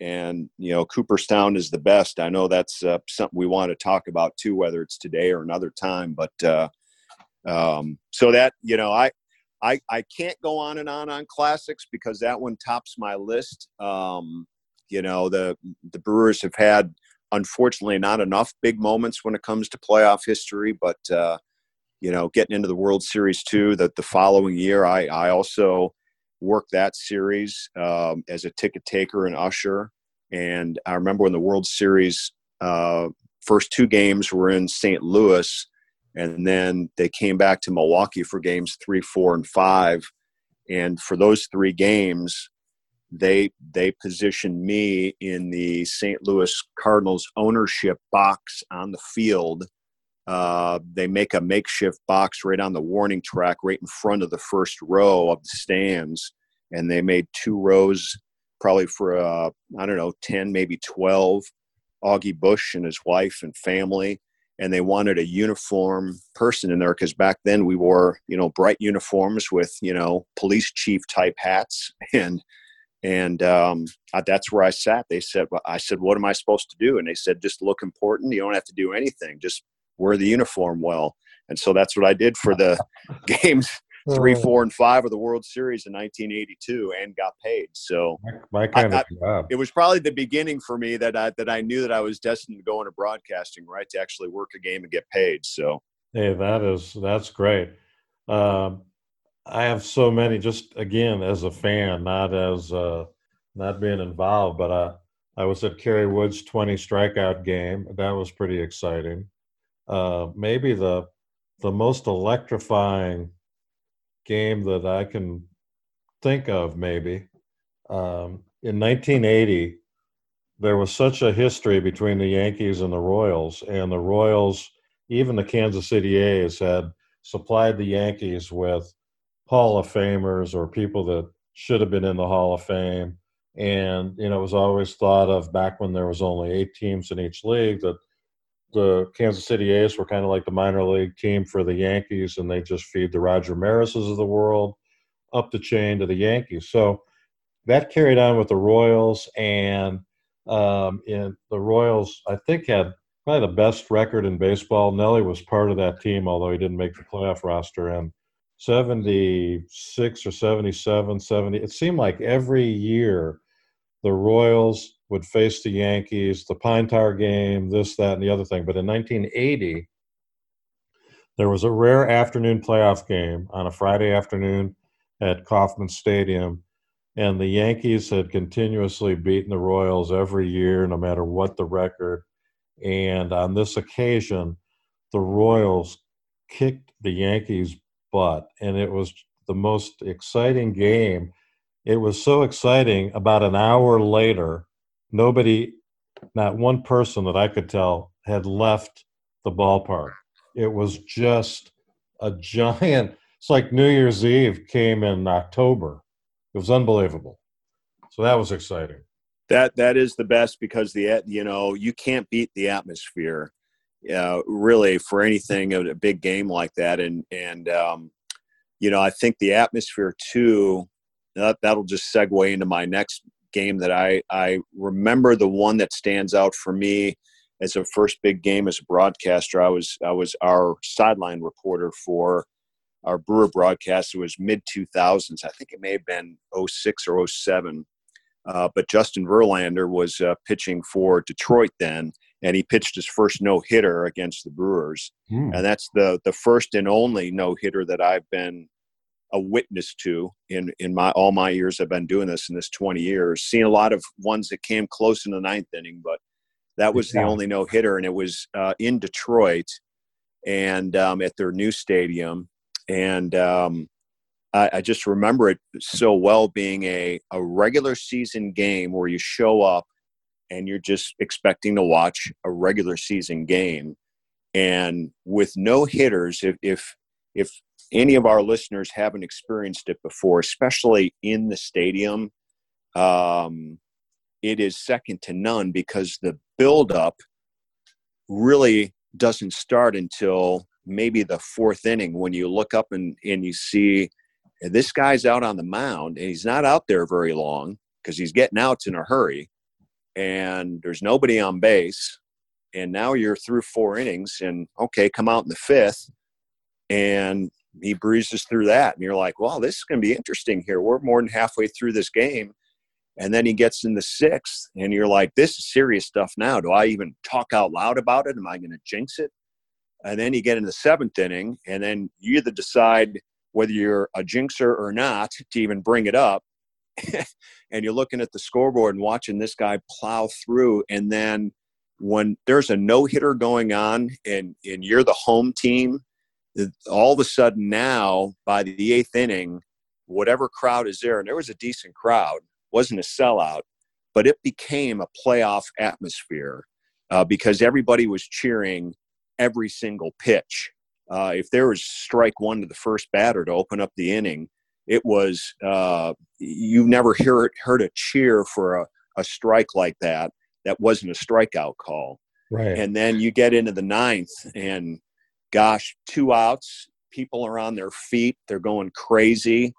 and you know Cooperstown is the best. I know that's uh, something we want to talk about too, whether it's today or another time. But uh, um, so that you know, I. I, I can't go on and on on classics because that one tops my list. Um, you know the the Brewers have had unfortunately not enough big moments when it comes to playoff history, but uh, you know, getting into the World Series too. That the following year, I I also worked that series um, as a ticket taker and usher. And I remember when the World Series uh, first two games were in St. Louis, and then they came back to Milwaukee for games three, four, and five. And for those three games, they they positioned me in the St. Louis Cardinals ownership box on the field uh, they make a makeshift box right on the warning track, right in front of the first row of the stands, and they made two rows, probably for uh, I don't know, ten, maybe twelve. Augie Busch and his wife and family, and they wanted a uniform person in there because back then we wore you know bright uniforms with you know police chief type hats and and um, I, that's where I sat. They said, well, I said, what am I supposed to do? And they said, just look important. You don't have to do anything. Just wear the uniform well. And so that's what I did for the games three, four, and five of the World Series in 1982, and got paid. So my, kind I, of job. It was probably the beginning for me that I that I knew that I was destined to go into broadcasting, right, to actually work a game and get paid. So hey, that is that's great. Um, I have so many. Just again, as a fan, not as uh, not being involved, but I I was at Kerry Wood's 20 strikeout game. That was pretty exciting uh, maybe the the most electrifying game that I can think of. Maybe um, in 1980, there was such a history between the Yankees and the Royals, and the Royals, even the Kansas City A's, had supplied the Yankees with Hall of Famers or people that should have been in the Hall of Fame. And you know, it was always thought of back when there was only eight teams in each league that the Kansas City A's were kind of like the minor league team for the Yankees, and they just feed the Roger Marises of the world up the chain to the Yankees. So that carried on with the Royals, and um, in the Royals, I think had probably the best record in baseball. Nelly was part of that team, although he didn't make the playoff roster. And 76 or 77, 70, it seemed like every year the Royals would face the Yankees, the Pine Tar game, this, that, and the other thing. But in 1980, there was a rare afternoon playoff game on a Friday afternoon at Kauffman Stadium, and the Yankees had continuously beaten the Royals every year, no matter what the record. And on this occasion, the Royals kicked the Yankees' butt, and it was the most exciting game. It was so exciting. About an hour later, nobody, not one person that I could tell, had left the ballpark. It was just a giant. It's like New Year's Eve came in October. It was unbelievable. So that was exciting. That that is the best because the you know you can't beat the atmosphere, uh, really for anything a big game like that. And and um, you know I think the atmosphere too. That, that'll just segue into my next game that I, I remember the one that stands out for me as a first big game as a broadcaster. I was I was our sideline reporter for our Brewer broadcast. It was mid 2000s. I think it may have been 06 or 07. Uh, but Justin Verlander was uh, pitching for Detroit then, and he pitched his first no hitter against the Brewers, mm. and that's the the first and only no hitter that I've been a witness to in in my all my years I've been doing this in this 20 years. Seen a lot of ones that came close in the ninth inning, but that was the only no hitter, and it was uh, in Detroit and um, at their new stadium. And um, I, I, just remember it so well being a, a regular season game where you show up and you're just expecting to watch a regular season game. And with no hitters, if if if any of our listeners haven't experienced it before, especially in the stadium, um, it is second to none because the buildup really doesn't start until maybe the fourth inning when you look up and, and you see this guy's out on the mound and he's not out there very long because he's getting outs in a hurry and there's nobody on base and now you're through four innings and okay come out in the fifth and he breezes through that and you're like well this is going to be interesting here we're more than halfway through this game and then he gets in the sixth and you're like this is serious stuff now do i even talk out loud about it am i going to jinx it and then you get in the seventh inning, and then you either decide whether you're a jinxer or not to even bring it up. and you're looking at the scoreboard and watching this guy plow through. And then when there's a no hitter going on and, and you're the home team, all of a sudden now by the eighth inning, whatever crowd is there, and there was a decent crowd, wasn't a sellout, but it became a playoff atmosphere uh, because everybody was cheering every single pitch. Uh, if there was strike one to the first batter to open up the inning, it was uh, you never hear heard a cheer for a, a strike like that that wasn't a strikeout call. Right. And then you get into the ninth, and gosh, two outs, people are on their feet, they're going crazy.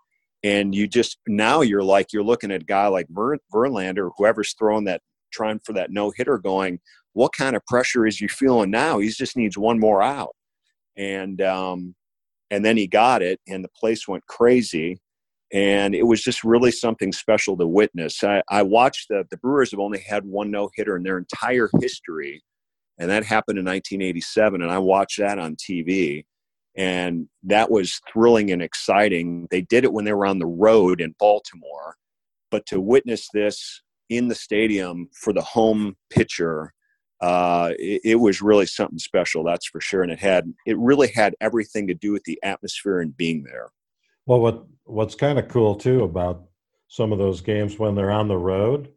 And you just now you're like you're looking at a guy like Ver, Verlander, whoever's throwing that, trying for that no hitter, going, what kind of pressure is you feeling now? He just needs one more out, and um, and then he got it, and the place went crazy, and it was just really something special to witness. I, I watched the the Brewers have only had one no hitter in their entire history, and that happened in 1987, and I watched that on TV. And that was thrilling and exciting. They did it when they were on the road in Baltimore, but to witness this in the stadium for the home pitcher uh, it, it, was really something special, that's for sure. And it had it really had everything to do with the atmosphere and being there. Well, what what's kind of cool too about some of those games when they're on the road,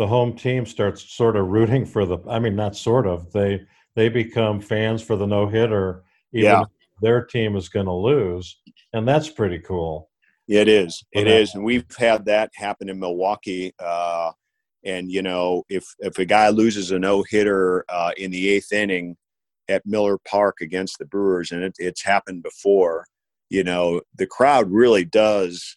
the home team starts sort of rooting for the. I mean, not sort of. They they become fans for the no hitter, even yeah. if their team is going to lose, and that's pretty cool. It is. It is, and we've had that happen in Milwaukee. Uh, and you know, if if a guy loses a no hitter uh, in the eighth inning at Miller Park against the Brewers, and it, it's happened before, you know, the crowd really does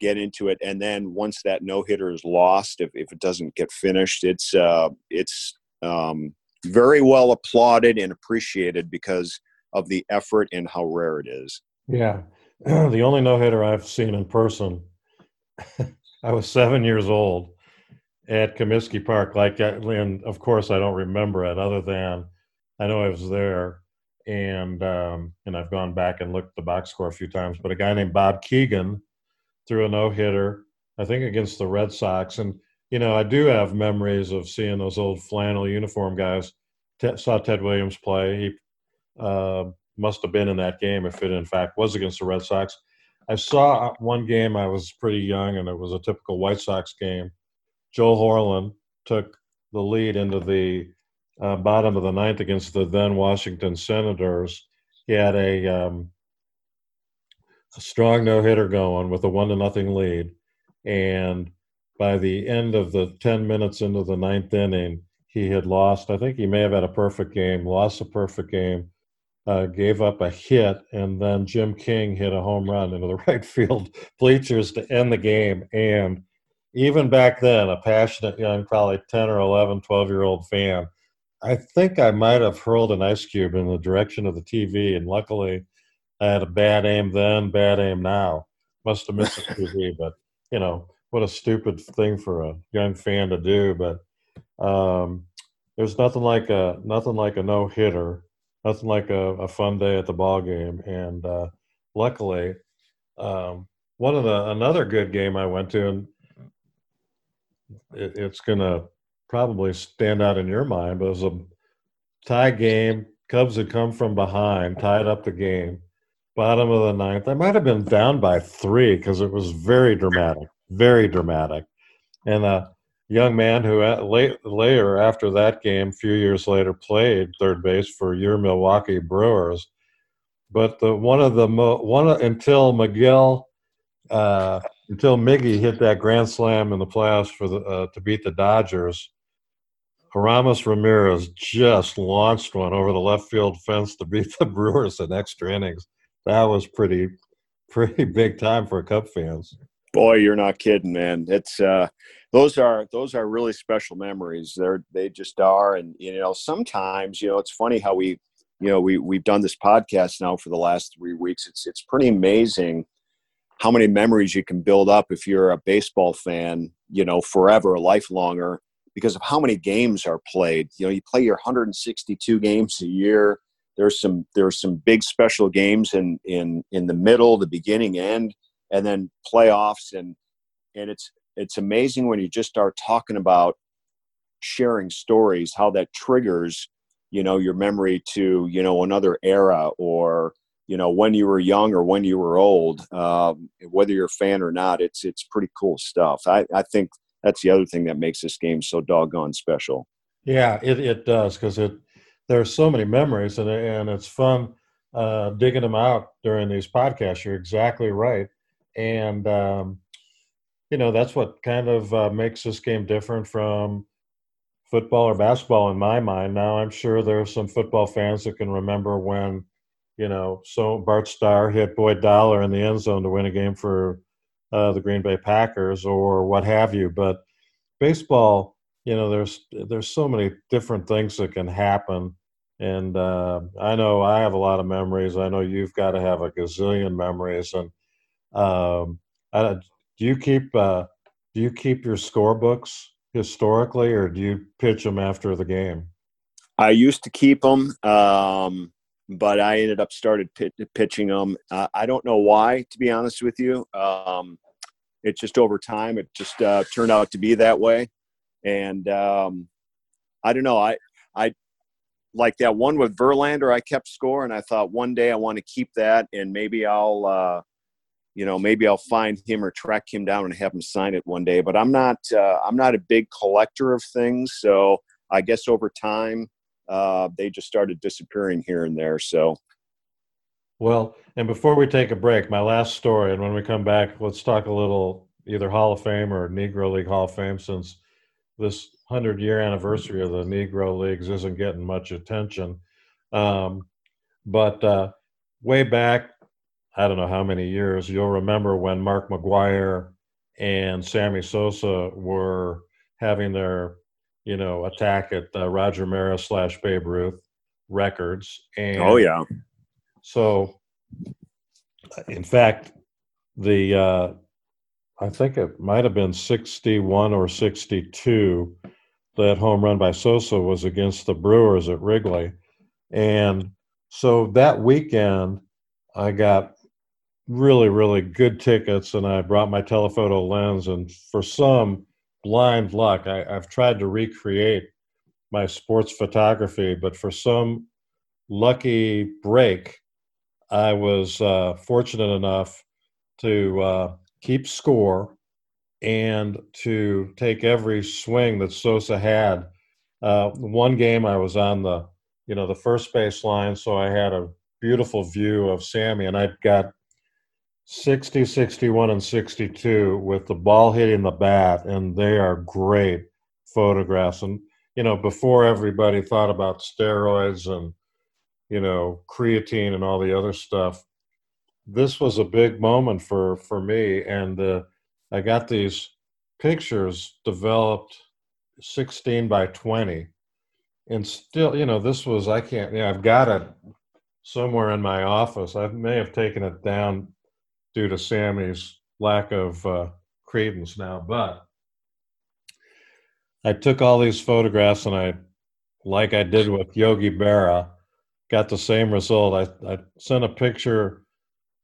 get into it. And then once that no hitter is lost, if, if it doesn't get finished, it's uh, it's um, very well applauded and appreciated because of the effort and how rare it is. Yeah, the only no hitter I've seen in person. I was seven years old at Comiskey Park. Like, and of course, I don't remember it other than I know I was there, and um, and I've gone back and looked the box score a few times. But a guy named Bob Keegan threw a no hitter, I think against the Red Sox, and you know I do have memories of seeing those old flannel uniform guys. T- saw Ted Williams play. He uh, must have been in that game if it in fact was against the Red Sox. I saw one game. I was pretty young, and it was a typical White Sox game Joe Horlen took the lead into the uh, bottom of the ninth against the then Washington Senators. He had a, um, a strong no hitter going with a one to nothing lead, and by the end of the ten minutes into the ninth inning, he had lost. I think he may have had a perfect game, lost a perfect game, uh, gave up a hit, and then Jim King hit a home run into the right field bleachers to end the game. And even back then, a passionate young, probably 10 or 11, 12 year old fan, I think I might have hurled an ice cube in the direction of the TV. And luckily, I had a bad aim then, bad aim now. Must have missed the TV, but you know, what a stupid thing for a young fan to do. But um, there's nothing like a nothing like a no hitter, nothing like a, a, fun day at the ball game. And uh, luckily, um, one of the another good game I went to, and it, it's to probably stand out in your mind, but it was a tie game. Cubs had come from behind, tied up the game. Bottom of the ninth. I might have been down by three because it was very dramatic, very dramatic. And a young man who late, later, after that game, a few years later, played third base for your Milwaukee Brewers. But the one of the mo- one of, until Miguel uh, until Miggy hit that grand slam in the playoffs for the uh, to beat the Dodgers. Aramis Ramirez just launched one over the left field fence to beat the Brewers in extra innings. That was pretty, pretty big time for Cub fans. Boy, you're not kidding, man. It's uh, those are those are really special memories. They're they just are, and you know sometimes you know it's funny how we you know we we've done this podcast now for the last three weeks. It's it's pretty amazing how many memories you can build up if you're a baseball fan, you know, forever, a lifelonger, because of how many games are played. You know, you play your 162 games a year. There's some there's some big special games in in in the middle, the beginning, end, and then playoffs, and and it's it's amazing when you just start talking about sharing stories, how that triggers, you know, your memory to you know another era or you know when you were young or when you were old, um, whether you're a fan or not. It's it's pretty cool stuff. I I think that's the other thing that makes this game so doggone special. Yeah, it, it does because it there's so many memories and and it's fun uh, digging them out during these podcasts. You're exactly right, and um, you know that's what kind of uh, makes this game different from football or basketball in my mind. Now I'm sure there are some football fans that can remember when you know so Bart Starr hit Boyd Dowler in the end zone to win a game for uh, the Green Bay Packers or what have you, but baseball you know there's there's so many different things that can happen and uh, i know i have a lot of memories. I know you've got to have a gazillion memories. And um, I, do you keep uh, do you keep your scorebooks historically or do you pitch them after the game? I used to keep them um, but i ended up started pitching them uh, i don't know why to be honest with you. Um, it just over time it just uh, turned out to be that way. And um, I don't know. I like that one with Verlander. I kept score, and I thought one day I want to keep that, and maybe I'll. Uh, you know, maybe I'll find him or track him down and have him sign it one day. But I'm not. Uh, I'm not a big collector of things, so I guess over time uh, they just started disappearing here and there. So. Well, and before we take a break, my last story, and when we come back, let's talk a little either Hall of Fame or Negro League Hall of Fame, since this 100 year anniversary of the Negro Leagues isn't getting much attention. Um, but uh, way back, I don't know how many years, you'll remember when Mark McGwire and Sammy Sosa were having their, you know, attack at uh, Roger Maris slash Babe Ruth records. And oh, yeah. So, in fact, the uh, I think it might have been 61 or 62. That home run by Sosa was against the Brewers at Wrigley. And so that weekend, I got really, really good tickets and I brought my telephoto lens. And for some blind luck, I, have tried to recreate my sports photography, but for some lucky break, I was uh, fortunate enough to uh, keep score and to take every swing that Sosa had. Uh, one game I was on the, you know, the first base line, so I had a beautiful view of Sammy, and I've got 60, 61, and 62 with the ball hitting the bat, and they are great photographs. And you know, before everybody thought about steroids and you know creatine and all the other stuff, this was a big moment for for me, and uh, I got these pictures developed 16 by 20, and still, you know, this was I can't. Yeah, I've got it somewhere in my office. I may have taken it down due to Sammy's lack of uh, credence now, but I took all these photographs and I, like I did with Yogi Berra, got the same result. I, I sent a picture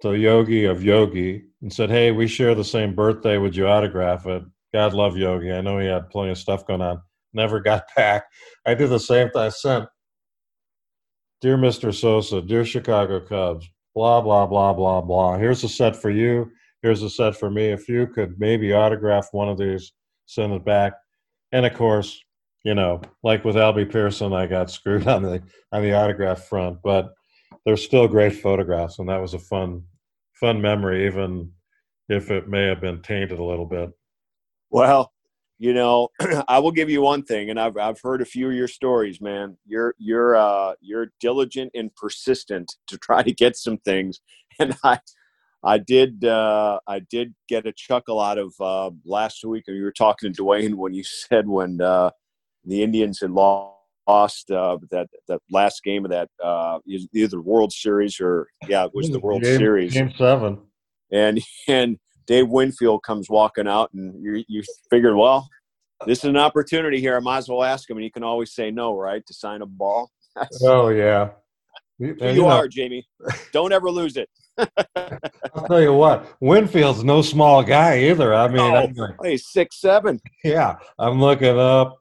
to Yogi of Yogi and said, Hey, we share the same birthday. Would you autograph it? God love Yogi. I know he had plenty of stuff going on. Never got back. I did the same thing. I sent, Dear Mr. Sosa, Dear Chicago Cubs, blah, blah, blah, blah, blah. Here's a set for you. Here's a set for me. If you could maybe autograph one of these, send it back. And of course, you know, like with Albie Pearson, I got screwed on the on the autograph front. But they're still great photographs, and that was a fun fun memory, even if it may have been tainted a little bit. Well, you know, I will give you one thing, and I've I've heard a few of your stories, man. You're you're uh, you're diligent and persistent to try to get some things, and I I did uh, I did get a chuckle out of uh, last week. You were talking to Dwayne when you said when uh, the Indians had lost lost uh, that that last game of that uh, either World Series or yeah, it was the World game, Series. Game seven. And and Dave Winfield comes walking out, and you you figured, well, this is an opportunity here. I might as well ask him, and he can always say no, right, to sign a ball. oh yeah, You, you, you are, Jamie. Don't ever lose it. I'll tell you what, Winfield's no small guy either. I mean, oh, like, he's six seven. Yeah, I'm looking up.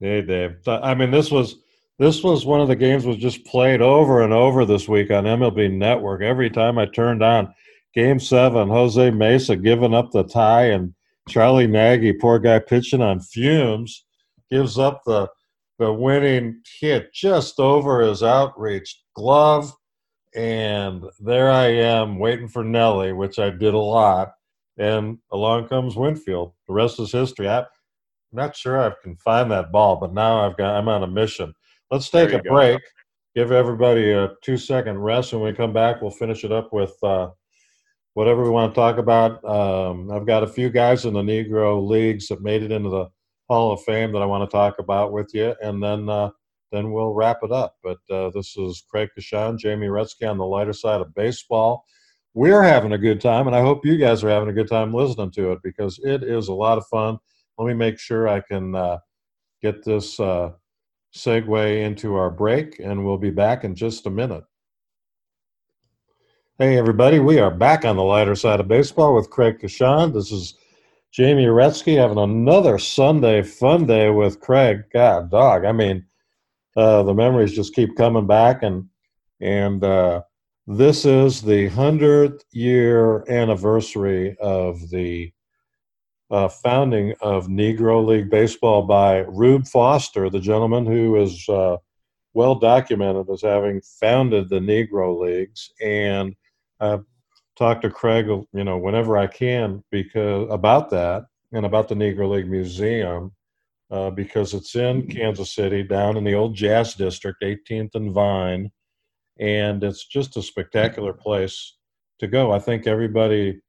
Hey, Dave. I mean, this was this was one of the games was just played over and over this week on MLB Network. Every time I turned on Game Seven, Jose Mesa giving up the tie, and Charlie Nagy, poor guy, pitching on fumes, gives up the the winning hit just over his outreach glove and there I am waiting for Nelly, which I did a lot. And along comes Winfield. The rest is history. I'm not sure I can find that ball, but now I've got I'm on a mission. Let's take a break. Give everybody a two second rest. When we come back, we'll finish it up with uh, whatever we want to talk about. Um, I've got a few guys in the Negro leagues that made it into the Hall of Fame that I want to talk about with you, and then uh, then we'll wrap it up. But uh, this is Craig Coshun, Jamie Retzky on the lighter side of baseball. We're having a good time, and I hope you guys are having a good time listening to it because it is a lot of fun. Let me make sure I can uh, get this uh, segue into our break, and we'll be back in just a minute. Hey, everybody, we are back on the lighter side of baseball with Craig Coshun. This is Jamie Retzky having another Sunday fun day with Craig. God, dog. I mean, uh, the memories just keep coming back, and and uh, this is the hundredth year anniversary of the uh, founding of Negro League Baseball by Rube Foster, the gentleman who is uh, well documented as having founded the Negro Leagues, and I talk to Craig, you know, whenever I can because about that and about the Negro League Museum uh, because it's in. Kansas City, down in the old Jazz District, 18th and Vine, and it's just a spectacular place to go. I think everybody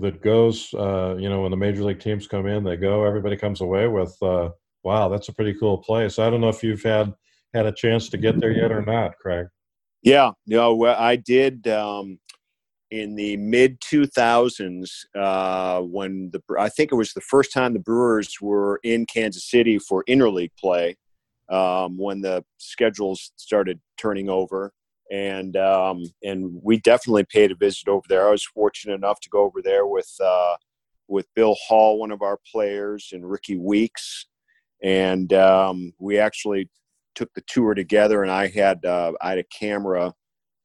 that goes, uh, you know, when the major league teams come in, they go. Everybody comes away with, uh, "Wow, that's a pretty cool place." I don't know if you've had had a chance to get there yet or not, Craig. Yeah, no, I did. Um, in the mid 2000s uh, when the I think it was the first time the Brewers were in Kansas City for interleague play um, when the schedules started turning over and um, and we definitely paid a visit over there. I was fortunate enough to go over there with uh, with Bill Hall, one of our players, and Rickie Weeks, and um, we actually took the tour together. And I had uh, I had a camera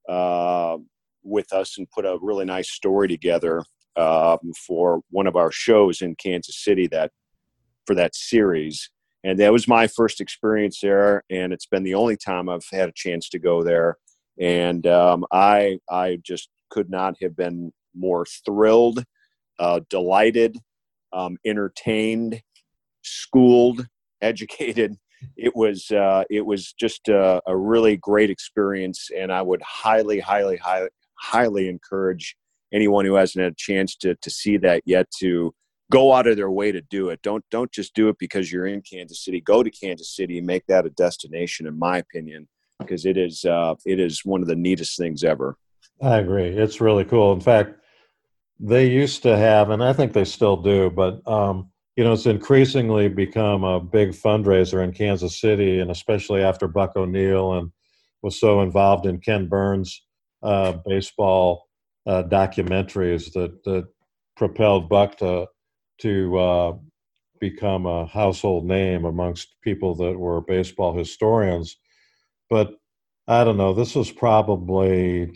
uh, with us and put a really nice story together um, for one of our shows in Kansas City that for that series. And that was my first experience there, and it's been the only time I've had a chance to go there. And um, I I just could not have been more thrilled, uh, delighted, um, entertained, schooled, educated. It was uh, it was just a, a, really great experience, and I would highly, highly, highly, highly encourage anyone who hasn't had a chance to to see that yet to go out of their way to do it. Don't don't just do it because you're in Kansas City. Go to Kansas City and make that a destination, in my opinion, because it is uh, it is one of the neatest things ever. I agree. It's really cool. In fact, they used to have, and I think they still do, but um, you know, it's increasingly become a big fundraiser in Kansas City, and especially after Buck O'Neil and was so involved in Ken Burns' uh, baseball uh, documentaries that, that propelled Buck to to uh, become a household name amongst people that were baseball historians. But I don't know. This was probably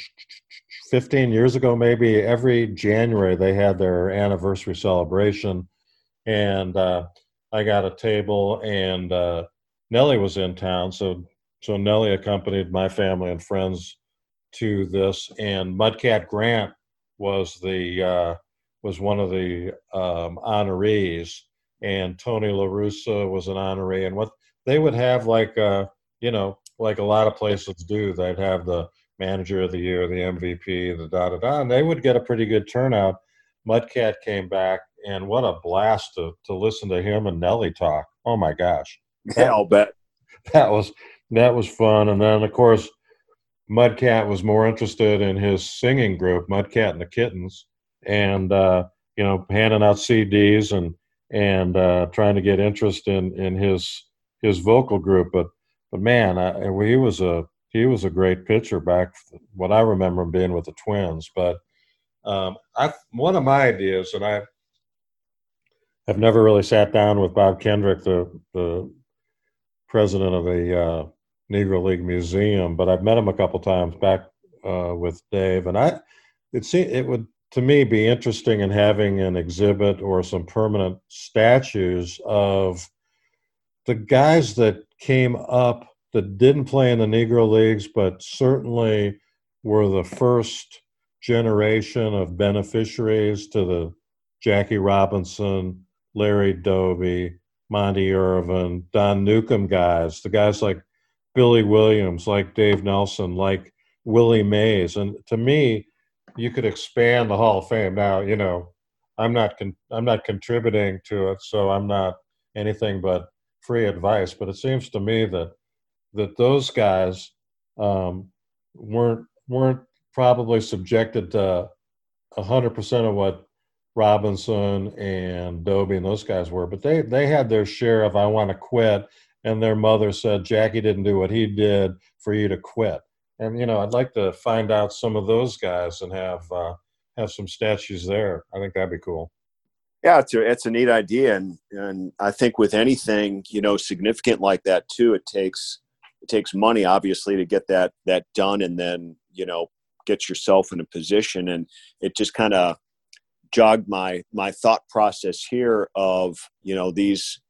15 years ago, maybe. Every January they had their anniversary celebration, and uh, I got a table, and uh, Nellie was in town, so so Nellie accompanied my family and friends to this, and Mudcat Grant was the uh, was one of the um, honorees, and Tony La Russa was an honoree, and what they would have like uh, you know like a lot of places do, they'd have the manager of the year, the MVP, the da da da, and they would get a pretty good turnout. Mudcat came back, and what a blast to to listen to him and Nelly talk. Oh my gosh, yeah, I'll bet that was that was fun, and then of course Mudcat was more interested in his singing group, Mudcat and the Kittens, and uh, you know, handing out CDs and and uh, trying to get interest in in his his vocal group. But but man, I, he was a he was a great pitcher back. What I remember him being with the Twins, but um, I one of my ideas, and I have never really sat down with Bob Kendrick, the the president of the uh, Negro League Museum, but I've met him a couple times back uh, with Dave, and I it it would to me be interesting in having an exhibit or some permanent statues of the guys that came up that didn't play in the Negro Leagues, but certainly were the first generation of beneficiaries to the Jackie Robinson, Larry Doby, Monte Irvin, Don Newcombe guys, the guys like Billy Williams, like Dave Nelson, like Willie Mays. And to me, you could expand the Hall of Fame. Now, you know, I'm not con- I'm not contributing to it, so I'm not anything but free advice. But it seems to me that that those guys um, weren't weren't probably subjected to hundred percent of what Robinson and Doby and those guys were, but they they had their share of I want to quit, and their mother said Jackie didn't do what he did for you to quit. And you know, I'd like to find out some of those guys and have uh, have some statues there. I think that'd be cool. Yeah, it's a, it's a neat idea, and and I think with anything you know significant like that too, it takes it takes money obviously to get that that done, and then you know get yourself in a position, and it just kind of jogged my my thought process here of you know these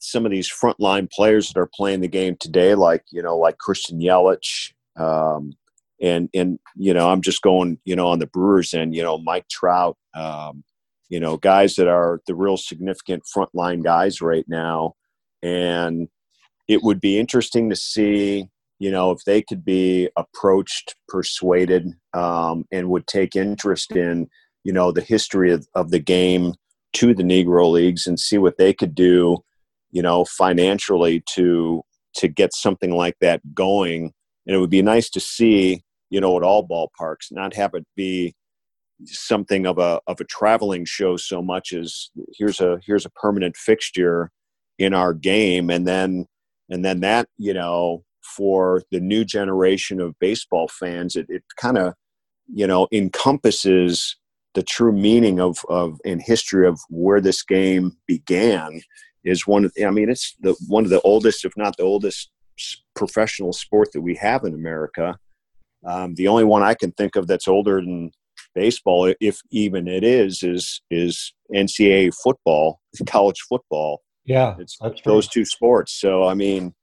some of these frontline players that are playing the game today, like you know like Christian Yelich, um, and and you know I'm just going you know on the Brewers and you know Mike Trout, um, you know guys that are the real significant frontline guys right now, and it would be interesting to see you know if they could be approached, persuaded, um, and would take interest in you know the history of, of the game to the negro leagues and see what they could do you know financially to to get something like that going. And it would be nice to see you know at all ballparks not have it be something of a of a traveling show so much as here's a here's a permanent fixture in our game and then and then that you know for the new generation of baseball fans it, it kind of you know encompasses the true meaning of of in history of where this game began is one of I mean it's the one of the oldest, if not the oldest, professional sport that we have in America. Um, the only one I can think of that's older than baseball, if even it is, is is NCAA football, college football. Yeah, it's those two sports. So I mean,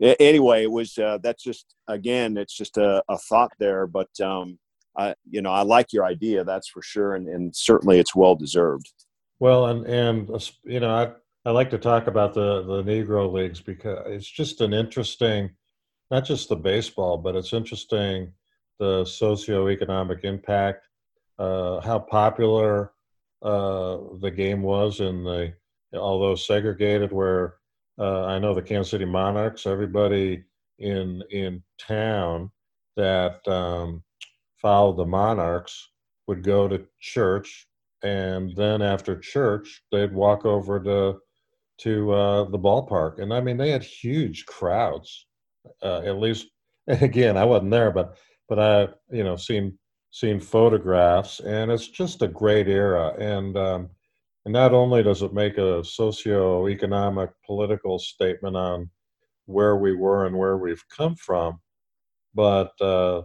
anyway, it was uh, that's just again, it's just a, a thought there, but um, I, you know, I like your idea, that's for sure, and, and certainly it's well deserved. Well, and and uh, you know, I I like to talk about the the Negro leagues because it's just an interesting, not just the baseball, but it's interesting the socioeconomic impact, uh, how popular uh, the game was in the although segregated. Where uh, I know the Kansas City Monarchs, everybody in in town that um, followed the monarchs would go to church and then after church they'd walk over to to uh, the ballpark and i mean they had huge crowds uh, at least again i wasn't there but but i you know seen seen photographs and it's just a great era. And um, and not only does it make a socio-economic political statement on where we were and where we've come from but uh,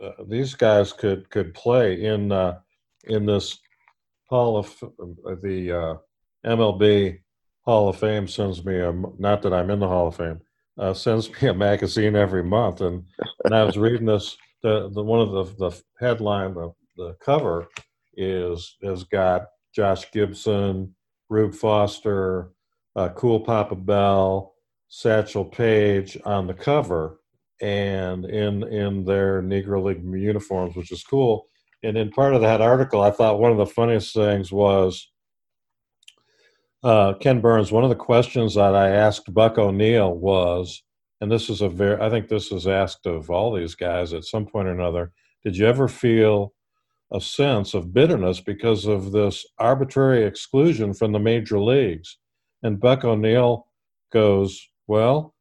uh, these guys could could play in uh, in this Hall of the uh, MLB Hall of Fame sends me a not that I'm in the Hall of Fame uh, sends me a magazine every month and and I was reading this the, the one of the the headline the the cover is has got Josh Gibson, Rube Foster, uh, Cool Papa Bell, Satchel Paige on the cover and in in their Negro League uniforms, which is cool. And in part of that article, I thought one of the funniest things was uh, Ken Burns. One of the questions that I asked Buck O'Neil was, and this is a very, I think this is asked of all these guys at some point or another. Did you ever feel a sense of bitterness because of this arbitrary exclusion from the major leagues? And Buck O'Neil goes, Well,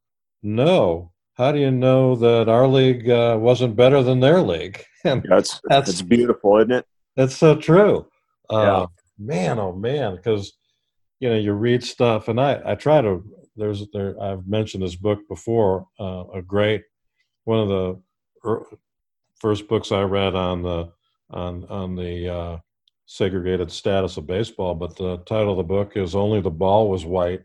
no, how do you know that our league uh, wasn't better than their league? And that's, that's, that's beautiful, isn't it? That's so true. Uh, yeah. Man, oh man, because you know you read stuff, and I I try to. There's there I've mentioned this book before. Uh, a great one of the first books I read on the on on the uh, segregated status of baseball, but the title of the book is "Only the Ball Was White,"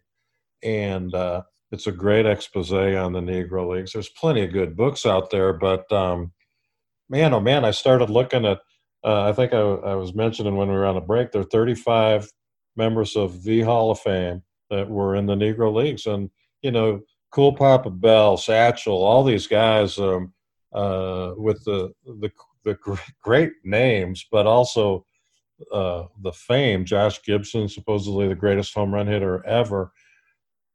and uh, it's a great expose on the Negro Leagues. There's plenty of good books out there, but um, man, oh man, I started looking at. Uh, I think I, I, was mentioning when we were on a break. There are 35 members of the Hall of Fame that were in the Negro Leagues, and you know, Cool Papa Bell, Satchel, all these guys um, uh, with the the the great names, but also uh, the fame. Josh Gibson, supposedly the greatest home run hitter ever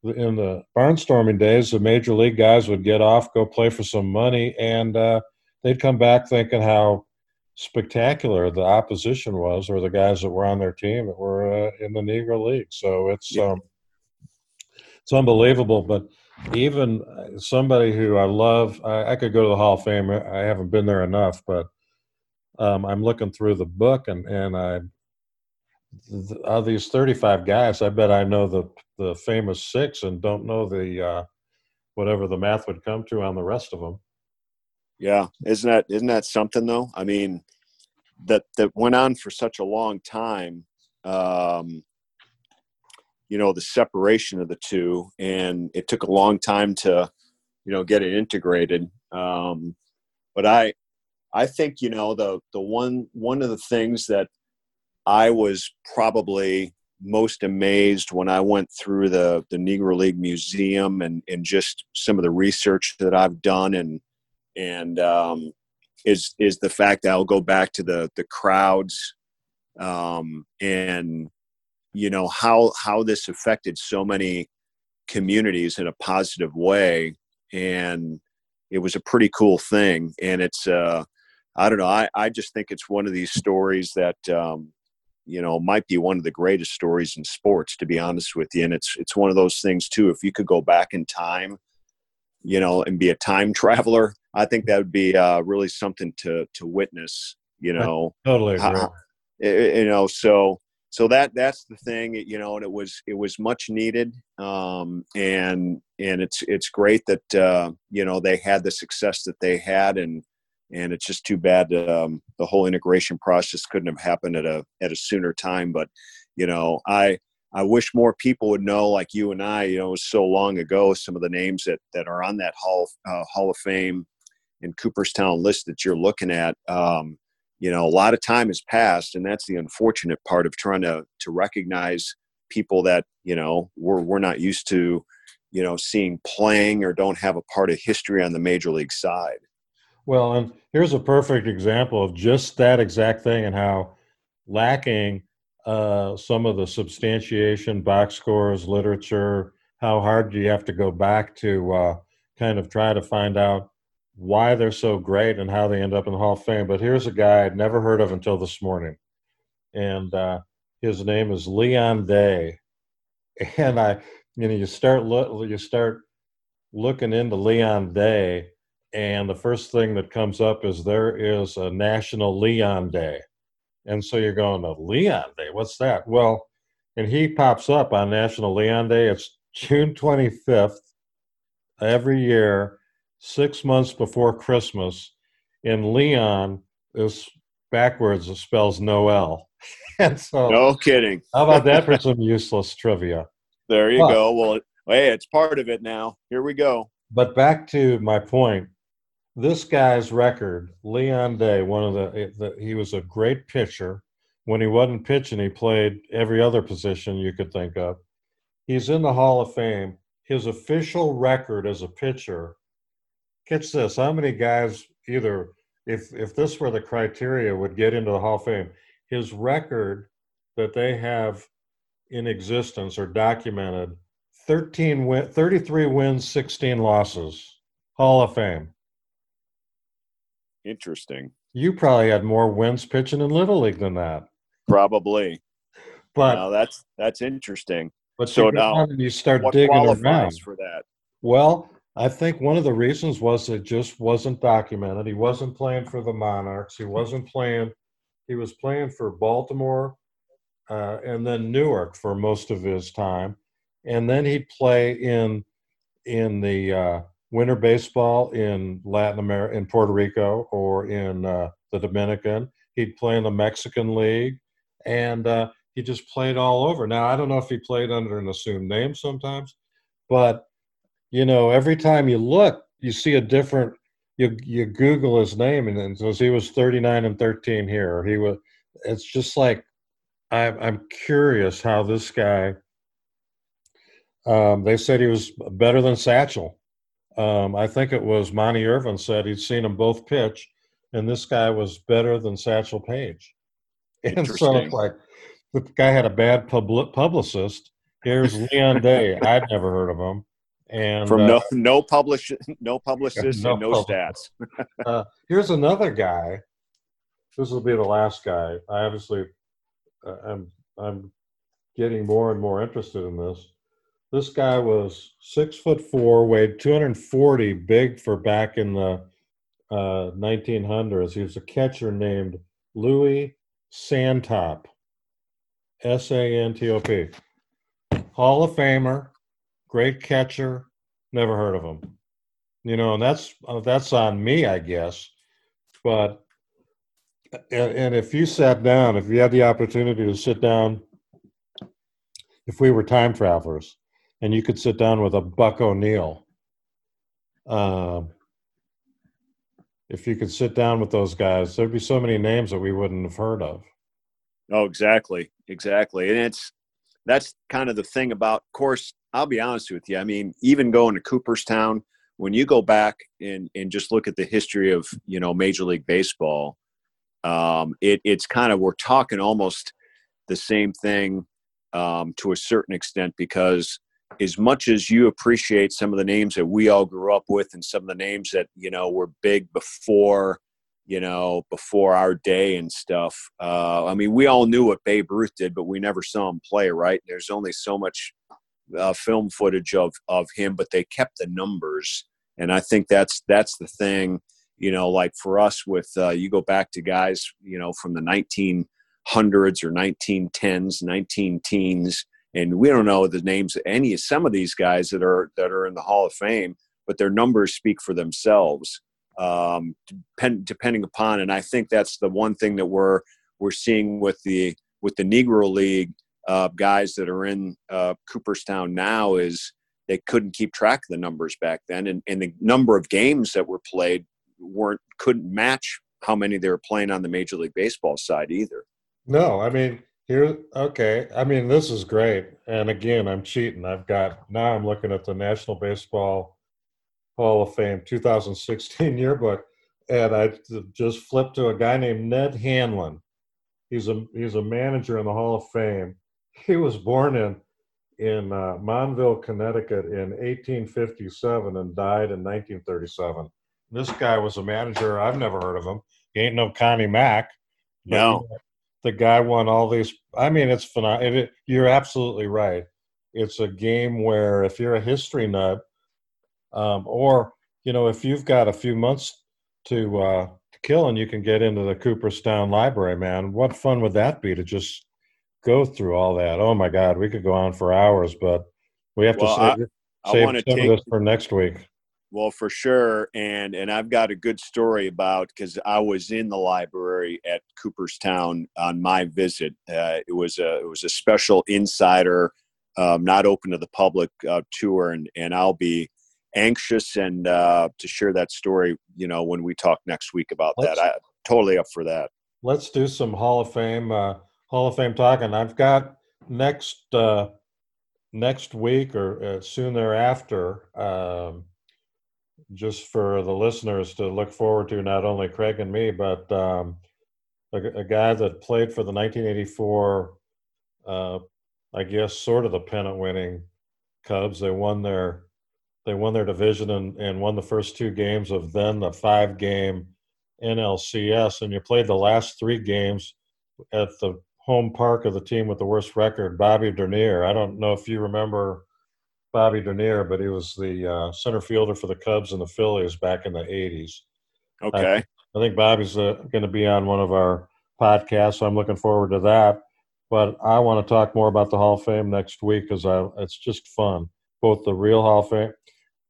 in the barnstorming days, the major league guys would get off, go play for some money, and uh, they'd come back thinking how spectacular the opposition was, or the guys that were on their team that were uh, in the Negro League. So it's yeah. um, it's unbelievable. But even somebody who I love, I, I, could go to the Hall of Fame. I haven't been there enough, but um, I'm looking through the book, and and I of these 35 guys, I bet I know the the famous six and don't know the uh, whatever the math would come to on the rest of them. Yeah, isn't that isn't that something though? I mean, that that went on for such a long time. Um, you know, the separation of the two, and it took a long time to, you know, get it integrated. Um, but I, I think you know the the one one of the things that I was probably most amazed when I went through the the Negro League Museum and and just some of the research that I've done and and um, is is the fact that I'll go back to the the crowds um, and you know how how this affected so many communities in a positive way. And it was a pretty cool thing. And it's uh I don't know I I just think it's one of these stories that um, you know might be one of the greatest stories in sports to be honest with you. And it's it's one of those things too if you could go back in time you know and be a time traveler i think that would be uh, really something to to witness you know. I totally how, you know so so that that's the thing you know and it was it was much needed um and and it's it's great that uh you know they had the success that they had and and it's just too bad um, the whole integration process couldn't have happened at a at a sooner time. But you know, I I wish more people would know, like you and I. You know, it was so long ago. Some of the names that that are on that Hall uh, Hall of Fame in Cooperstown list that you're looking at. Um, you know, a lot of time has passed, and that's the unfortunate part of trying to to recognize people that you know we're we're not used to, you know, seeing playing or don't have a part of history on the major league side. Well, and here's a perfect example of just that exact thing and how lacking uh, some of the substantiation, box scores, literature, how hard do you have to go back to uh, kind of try to find out why they're so great and how they end up in the Hall of Fame. But here's a guy I'd never heard of until this morning. And uh, his name is Leon Day. And I, you know, you start look, you start looking into Leon Day, and the first thing that comes up is there is a National Leon Day. And so you're going to Leon Day. What's that? Well, and he pops up on National Leon Day. It's June 25th every year, six months before Christmas. In Leon is backwards, it spells Noel. and so, no kidding. how about that for some useless trivia? There you but, go. Well, hey, it's part of it now. Here we go. But back to my point this guy's record, Leon Day, one of the, the, he was a great pitcher. When he wasn't pitching, he played every other position you could think of. He's in the Hall of Fame. His official record as a pitcher, catch this, how many guys either if if this were the criteria would get into the Hall of Fame, his record that they have in existence or documented 13 win, 33 wins, 16 losses. Hall of Fame. Interesting. You probably had more wins pitching in Little League than that. Probably. But now that's that's interesting. But so now you start digging around for that. Well, I think one of the reasons was it just wasn't documented. He wasn't playing for the Monarchs. He wasn't playing. He was playing for Baltimore uh, and then Newark for most of his time, and then he'd play in in the uh, winter baseball in Latin America, in Puerto Rico, or in uh, the Dominican. He'd play in the Mexican League, and uh, he just played all over. Now I don't know if he played under an assumed name sometimes, but you know, every time you look, you see a different. You you Google his name, and it says he was thirty nine and thirteen here. He was. It's just like I'm I'm curious how this guy. Um, they said he was better than Satchel. Um, I think it was Monte Irvin said he'd seen them both pitch, and this guy was better than Satchel Paige. And so it's like the guy had a bad public publicist. Here's Leon Day. I'd never heard of him and from uh, no no publish no publicists no and no stats. uh, here's another guy. This will be the last guy. I obviously, uh, I'm I'm getting more and more interested in this. This guy was six foot four, weighed 240, big for back in the 1900s. Uh, he was a catcher named Louis Santop, S A N T O P, Hall of Famer great catcher. Never heard of him. You know, and that's uh, that's on me, I guess. But and, and if you sat down, if you had the opportunity to sit down, if we were time travelers, and you could sit down with a Buck O'Neil, um, if you could sit down with those guys, there'd be so many names that we wouldn't have heard of. Oh, exactly, exactly, and it's that's kind of the thing about. Course, I'll be honest with you. I mean, even going to Cooperstown, when you go back and, and just look at the history of, you know, Major League Baseball, um, it, it's kind of, we're talking almost the same thing um, to a certain extent because as much as you appreciate some of the names that we all grew up with and some of the names that, you know, were big before, you know, before our day and stuff. Uh, I mean, we all knew what Babe Ruth did, but we never saw him play, right? There's only so much uh, film footage of of him, but they kept the numbers, and I think that's that's the thing. You know, like for us, with uh, you go back to guys, you know, from the 1900s or 1910s, 19 teens, and we don't know the names of any of some of these guys that are that are in the Hall of Fame, but their numbers speak for themselves. Um, depend, depending upon, and I think that's the one thing that we're we're seeing with the with the Negro League uh, guys that are in uh, Cooperstown now is they couldn't keep track of the numbers back then, and, and the number of games that were played weren't couldn't match how many they were playing on the Major League Baseball side either. No, I mean here. Okay, I mean this is great, and again, I'm cheating. I've got now. I'm looking at the National Baseball Hall of Fame 2016 yearbook, and I just flipped to a guy named Ned Hanlon. He's a he's a manager in the Hall of Fame he was born in in uh, Montville, Connecticut in 1857 and died in 1937. This guy was a manager. I've never heard of him. He ain't no Connie Mack. No. The guy won all these. I mean, it's phenomenal. It, you're absolutely right. It's a game where if you're a history nut, um, or you know, if you've got a few months to uh, to kill and you can get into the Cooperstown Library, man, what fun would that be to just go through all that. Oh my God, we could go on for hours, but we have well, to save, I, save I some take, of this for next week. Well, for sure, and and I've got a good story about because I was in the library at Cooperstown on my visit. Uh, it was a it was a special insider, um, not open to the public uh, tour, and and I'll be anxious and uh, to share that story. You know, when we talk next week about let's, that, I totally up for that. Let's do some Hall of Fame uh, Hall of Fame talking. I've got next uh, next week or uh, soon thereafter, um, just for the listeners to look forward to, not only Craig and me, but um, a, a, guy that played for the 1984, uh, I guess, sort of the pennant-winning Cubs. They won their they won their division and, and won the first two games of then the five-game NLCS, and you played the last three games at the home park of the team with the worst record, Bobby Dernier. I don't know if you remember Bobby Dernier, but he was the uh, center fielder for the Cubs and the Phillies back in the '80s. Okay. I, I think Bobby's uh, going to be on one of our podcasts, so I'm looking forward to that. But I want to talk more about the Hall of Fame next week because I it's just fun. Both the real Hall of Fame,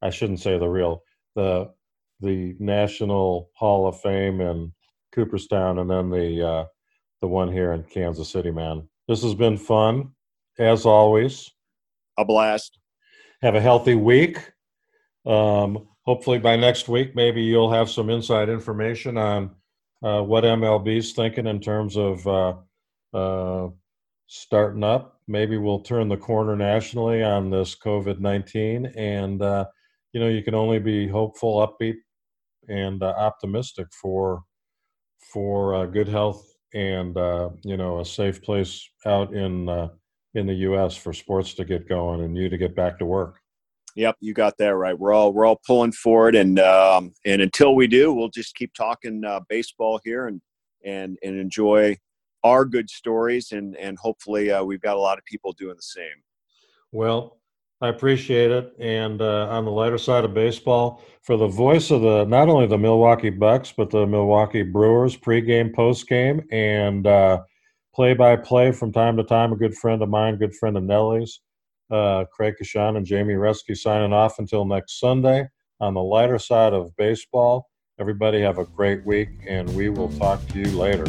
I shouldn't say the real, the the National Hall of Fame in Cooperstown, and then the uh, the one here in Kansas City. Man, this has been fun as always. A blast. Have a healthy week. Um, hopefully by next week, maybe you'll have some inside information on uh, what MLB's thinking in terms of uh, uh, starting up. Maybe we'll turn the corner nationally on this COVID 19. And, uh, you know, you can only be hopeful, upbeat, and uh, optimistic for for uh, good health and uh, you know a safe place out in uh, in the U.S. for sports to get going and you to get back to work. Yep, you got that right. We're all we're all pulling for it, and um, and until we do, we'll just keep talking uh, baseball here and and and enjoy our good stories, and and hopefully uh, we've got a lot of people doing the same. Well, I appreciate it. And uh, on the lighter side of baseball, for the voice of the not only the Milwaukee Bucks but the Milwaukee Brewers pregame, postgame, and uh, play by play from time to time. A good friend of mine, good friend of Nellie's, uh, Craig Coshun and Jamie Resky signing off until next Sunday on the lighter side of baseball. Everybody have a great week, and we will talk to you later.